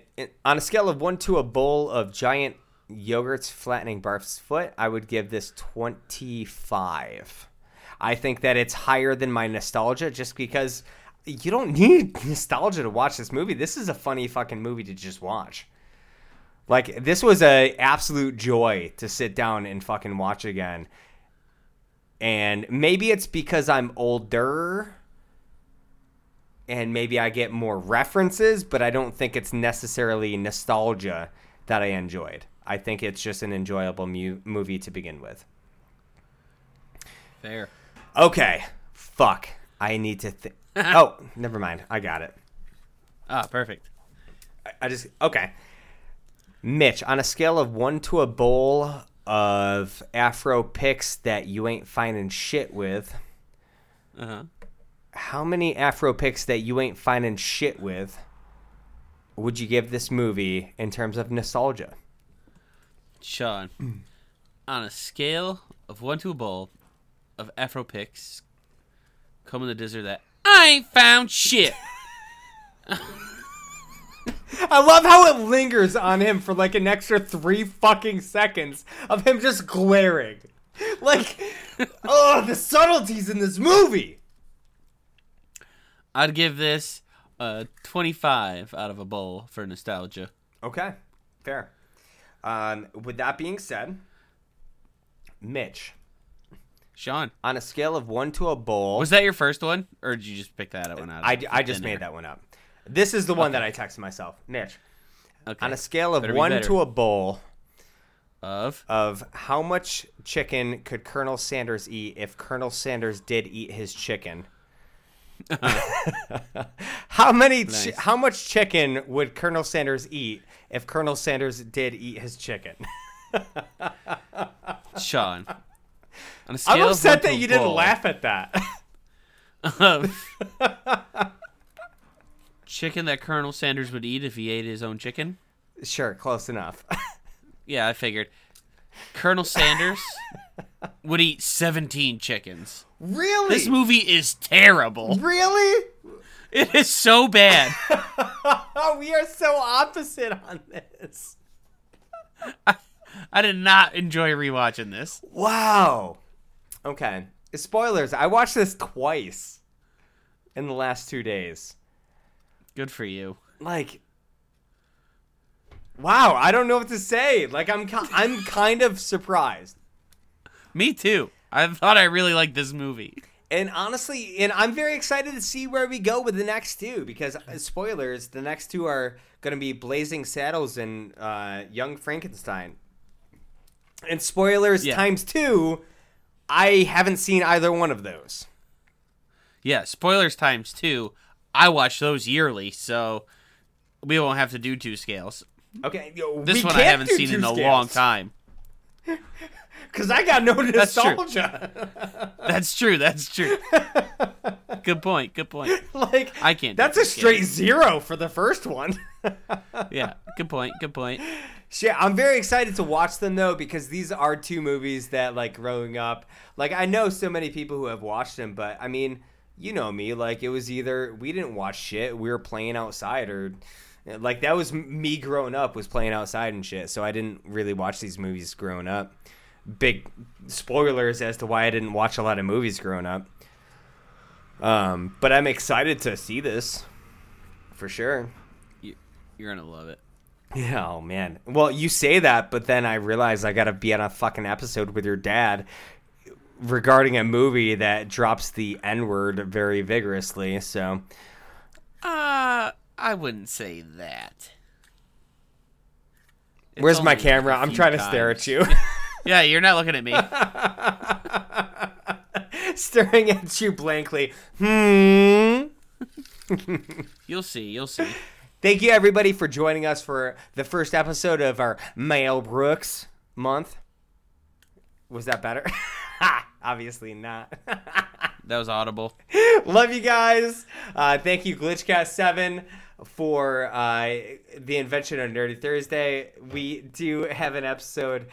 on a scale of one to a bowl of giant yogurts flattening Barf's foot, I would give this twenty-five. I think that it's higher than my nostalgia just because you don't need nostalgia to watch this movie. This is a funny fucking movie to just watch. Like this was a absolute joy to sit down and fucking watch again. And maybe it's because I'm older and maybe I get more references, but I don't think it's necessarily nostalgia that I enjoyed. I think it's just an enjoyable mu- movie to begin with. Fair. Okay. Fuck. I need to think. oh, never mind. I got it. Ah, perfect. I- I just okay. Mitch, on a scale of one to a bowl of Afro picks that you ain't finding shit with, Uh huh. how many Afro picks that you ain't finding shit with would you give this movie in terms of nostalgia? Sean, on a scale of one to a bowl of Afro picks, come in the desert that I ain't found shit. I love how it lingers on him for like an extra three fucking seconds of him just glaring. Like, oh, the subtleties in this movie. I'd give this a 25 out of a bowl for nostalgia. Okay, fair. Um, with that being said, Mitch, Sean, on a scale of one to a bowl, was that your first one, or did you just pick that one out? I, I just air? made that one up. This is the one that I texted myself. Mitch, Okay. on a scale of Better one to a bowl of of how much chicken could Colonel Sanders eat if Colonel Sanders did eat his chicken? how many? Chi- how much chicken would Colonel Sanders eat if Colonel Sanders did eat his chicken? Sean. On a scale I'm upset that you didn't laugh at that. of chicken that Colonel Sanders would eat if he ate his own chicken. sure, close enough. Yeah, I figured. Colonel Sanders would eat 17 chickens. really? This movie is terrible. Really? It is so bad. we are so opposite on this. I did not enjoy rewatching this. Wow. Okay. Spoilers. I watched this twice in the last two days. Good for you. Like, wow. I don't know what to say. Like, I'm ki- I'm kind of surprised. Me too. I thought I really liked this movie. And honestly, and I'm very excited to see where we go with the next two because uh, spoilers, the next two are going to be Blazing Saddles and uh, Young Frankenstein. And spoilers Yeah. times two, I haven't seen either one of those. Yeah, spoilers times two. I watch those yearly, so we won't have to do two scales. Okay, yo, This we one I haven't seen in a scales. long time. Cause I got no That's true. nostalgia. That's true. That's true. Good point. Good point. like I can't That's a straight scales. zero for the first one. Yeah. Good point. Good point. Shit, I'm very excited to watch them though because these are two movies that like growing up. Like I know so many people who have watched them, but I mean, you know me. Like it was either we didn't watch shit, we were playing outside, or like that was me growing up was playing outside and shit. So I didn't really watch these movies growing up. Big spoilers as to why I didn't watch a lot of movies growing up. Um, but I'm excited to see this for sure. You, you're gonna love it. Yeah, oh man. Well, you say that, but then I realize I gotta be on a fucking episode with your dad regarding a movie that drops the N word very vigorously. So Uh, I wouldn't say that. It's where's my only like a camera? I'm trying to stare at you. Yeah, you're not looking at me. Staring at you blankly. Hmm. You'll see. You'll see. Thank you everybody for joining us for the first episode of our Male Brooks month. Was that better? Obviously not. That was audible. Love you guys. Uh, thank you, Glitchcast7, for uh, the invention of Nerdy Thursday. We do have an episode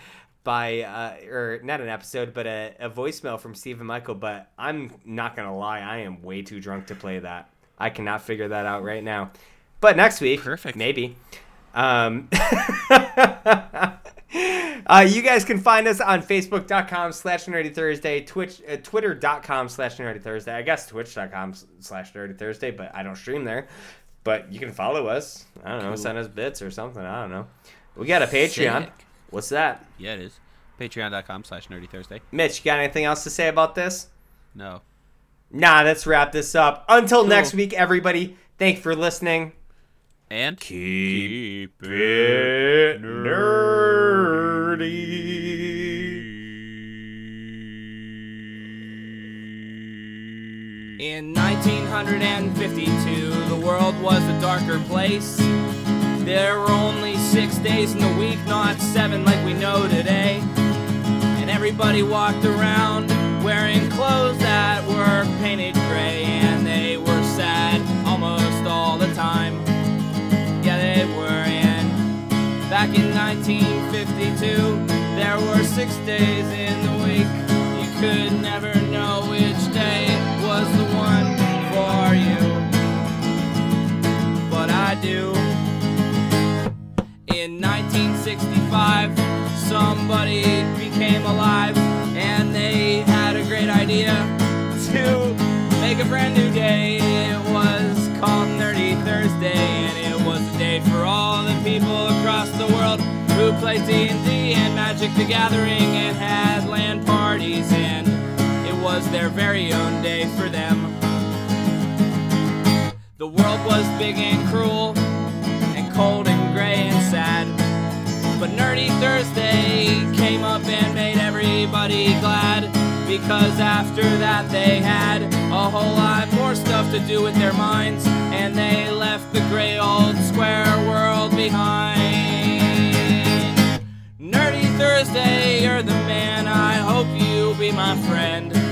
by, uh, or not an episode, but a, a voicemail from Stephen Michael. But I'm not going to lie, I am way too drunk to play that. I cannot figure that out right now. But next week, Perfect. maybe. Um, uh, you guys can find us on facebook.com slash nerdy thursday twitch uh, twitter.com slash nerdy thursday i guess twitch.com slash nerdy thursday but i don't stream there but you can follow us i don't know Cool. send us bits or something i don't know we got a patreon Sick. What's that Yeah, it is. Patreon.com slash Nerdy Thursday. mitch you got anything else to say about this No. nah let's wrap this up until Cool. next week everybody thank you for listening And keep it nerdy In 1952, the world was a darker place. There were only six days in the week, not seven like we know today. And everybody walked around wearing clothes that were painted gray, and they were sad almost all the time. Yeah, they were. And back in 1952, there were six days in the week. You could never know which day was the one for you. But I do. In 1965, somebody became alive and they had a great idea to make a brand new day. It was called Nerdy Thursday and it was a day for all the people across the world who played D&D and Magic the Gathering and had LAN parties and it was their very own day for them. The world was big and cruel and cold sad. But Nerdy Thursday came up and made everybody glad. Because after that they had a whole lot more stuff to do with their minds. And they left the gray old square world behind. Nerdy Thursday, you're the man. I hope you'll be my friend.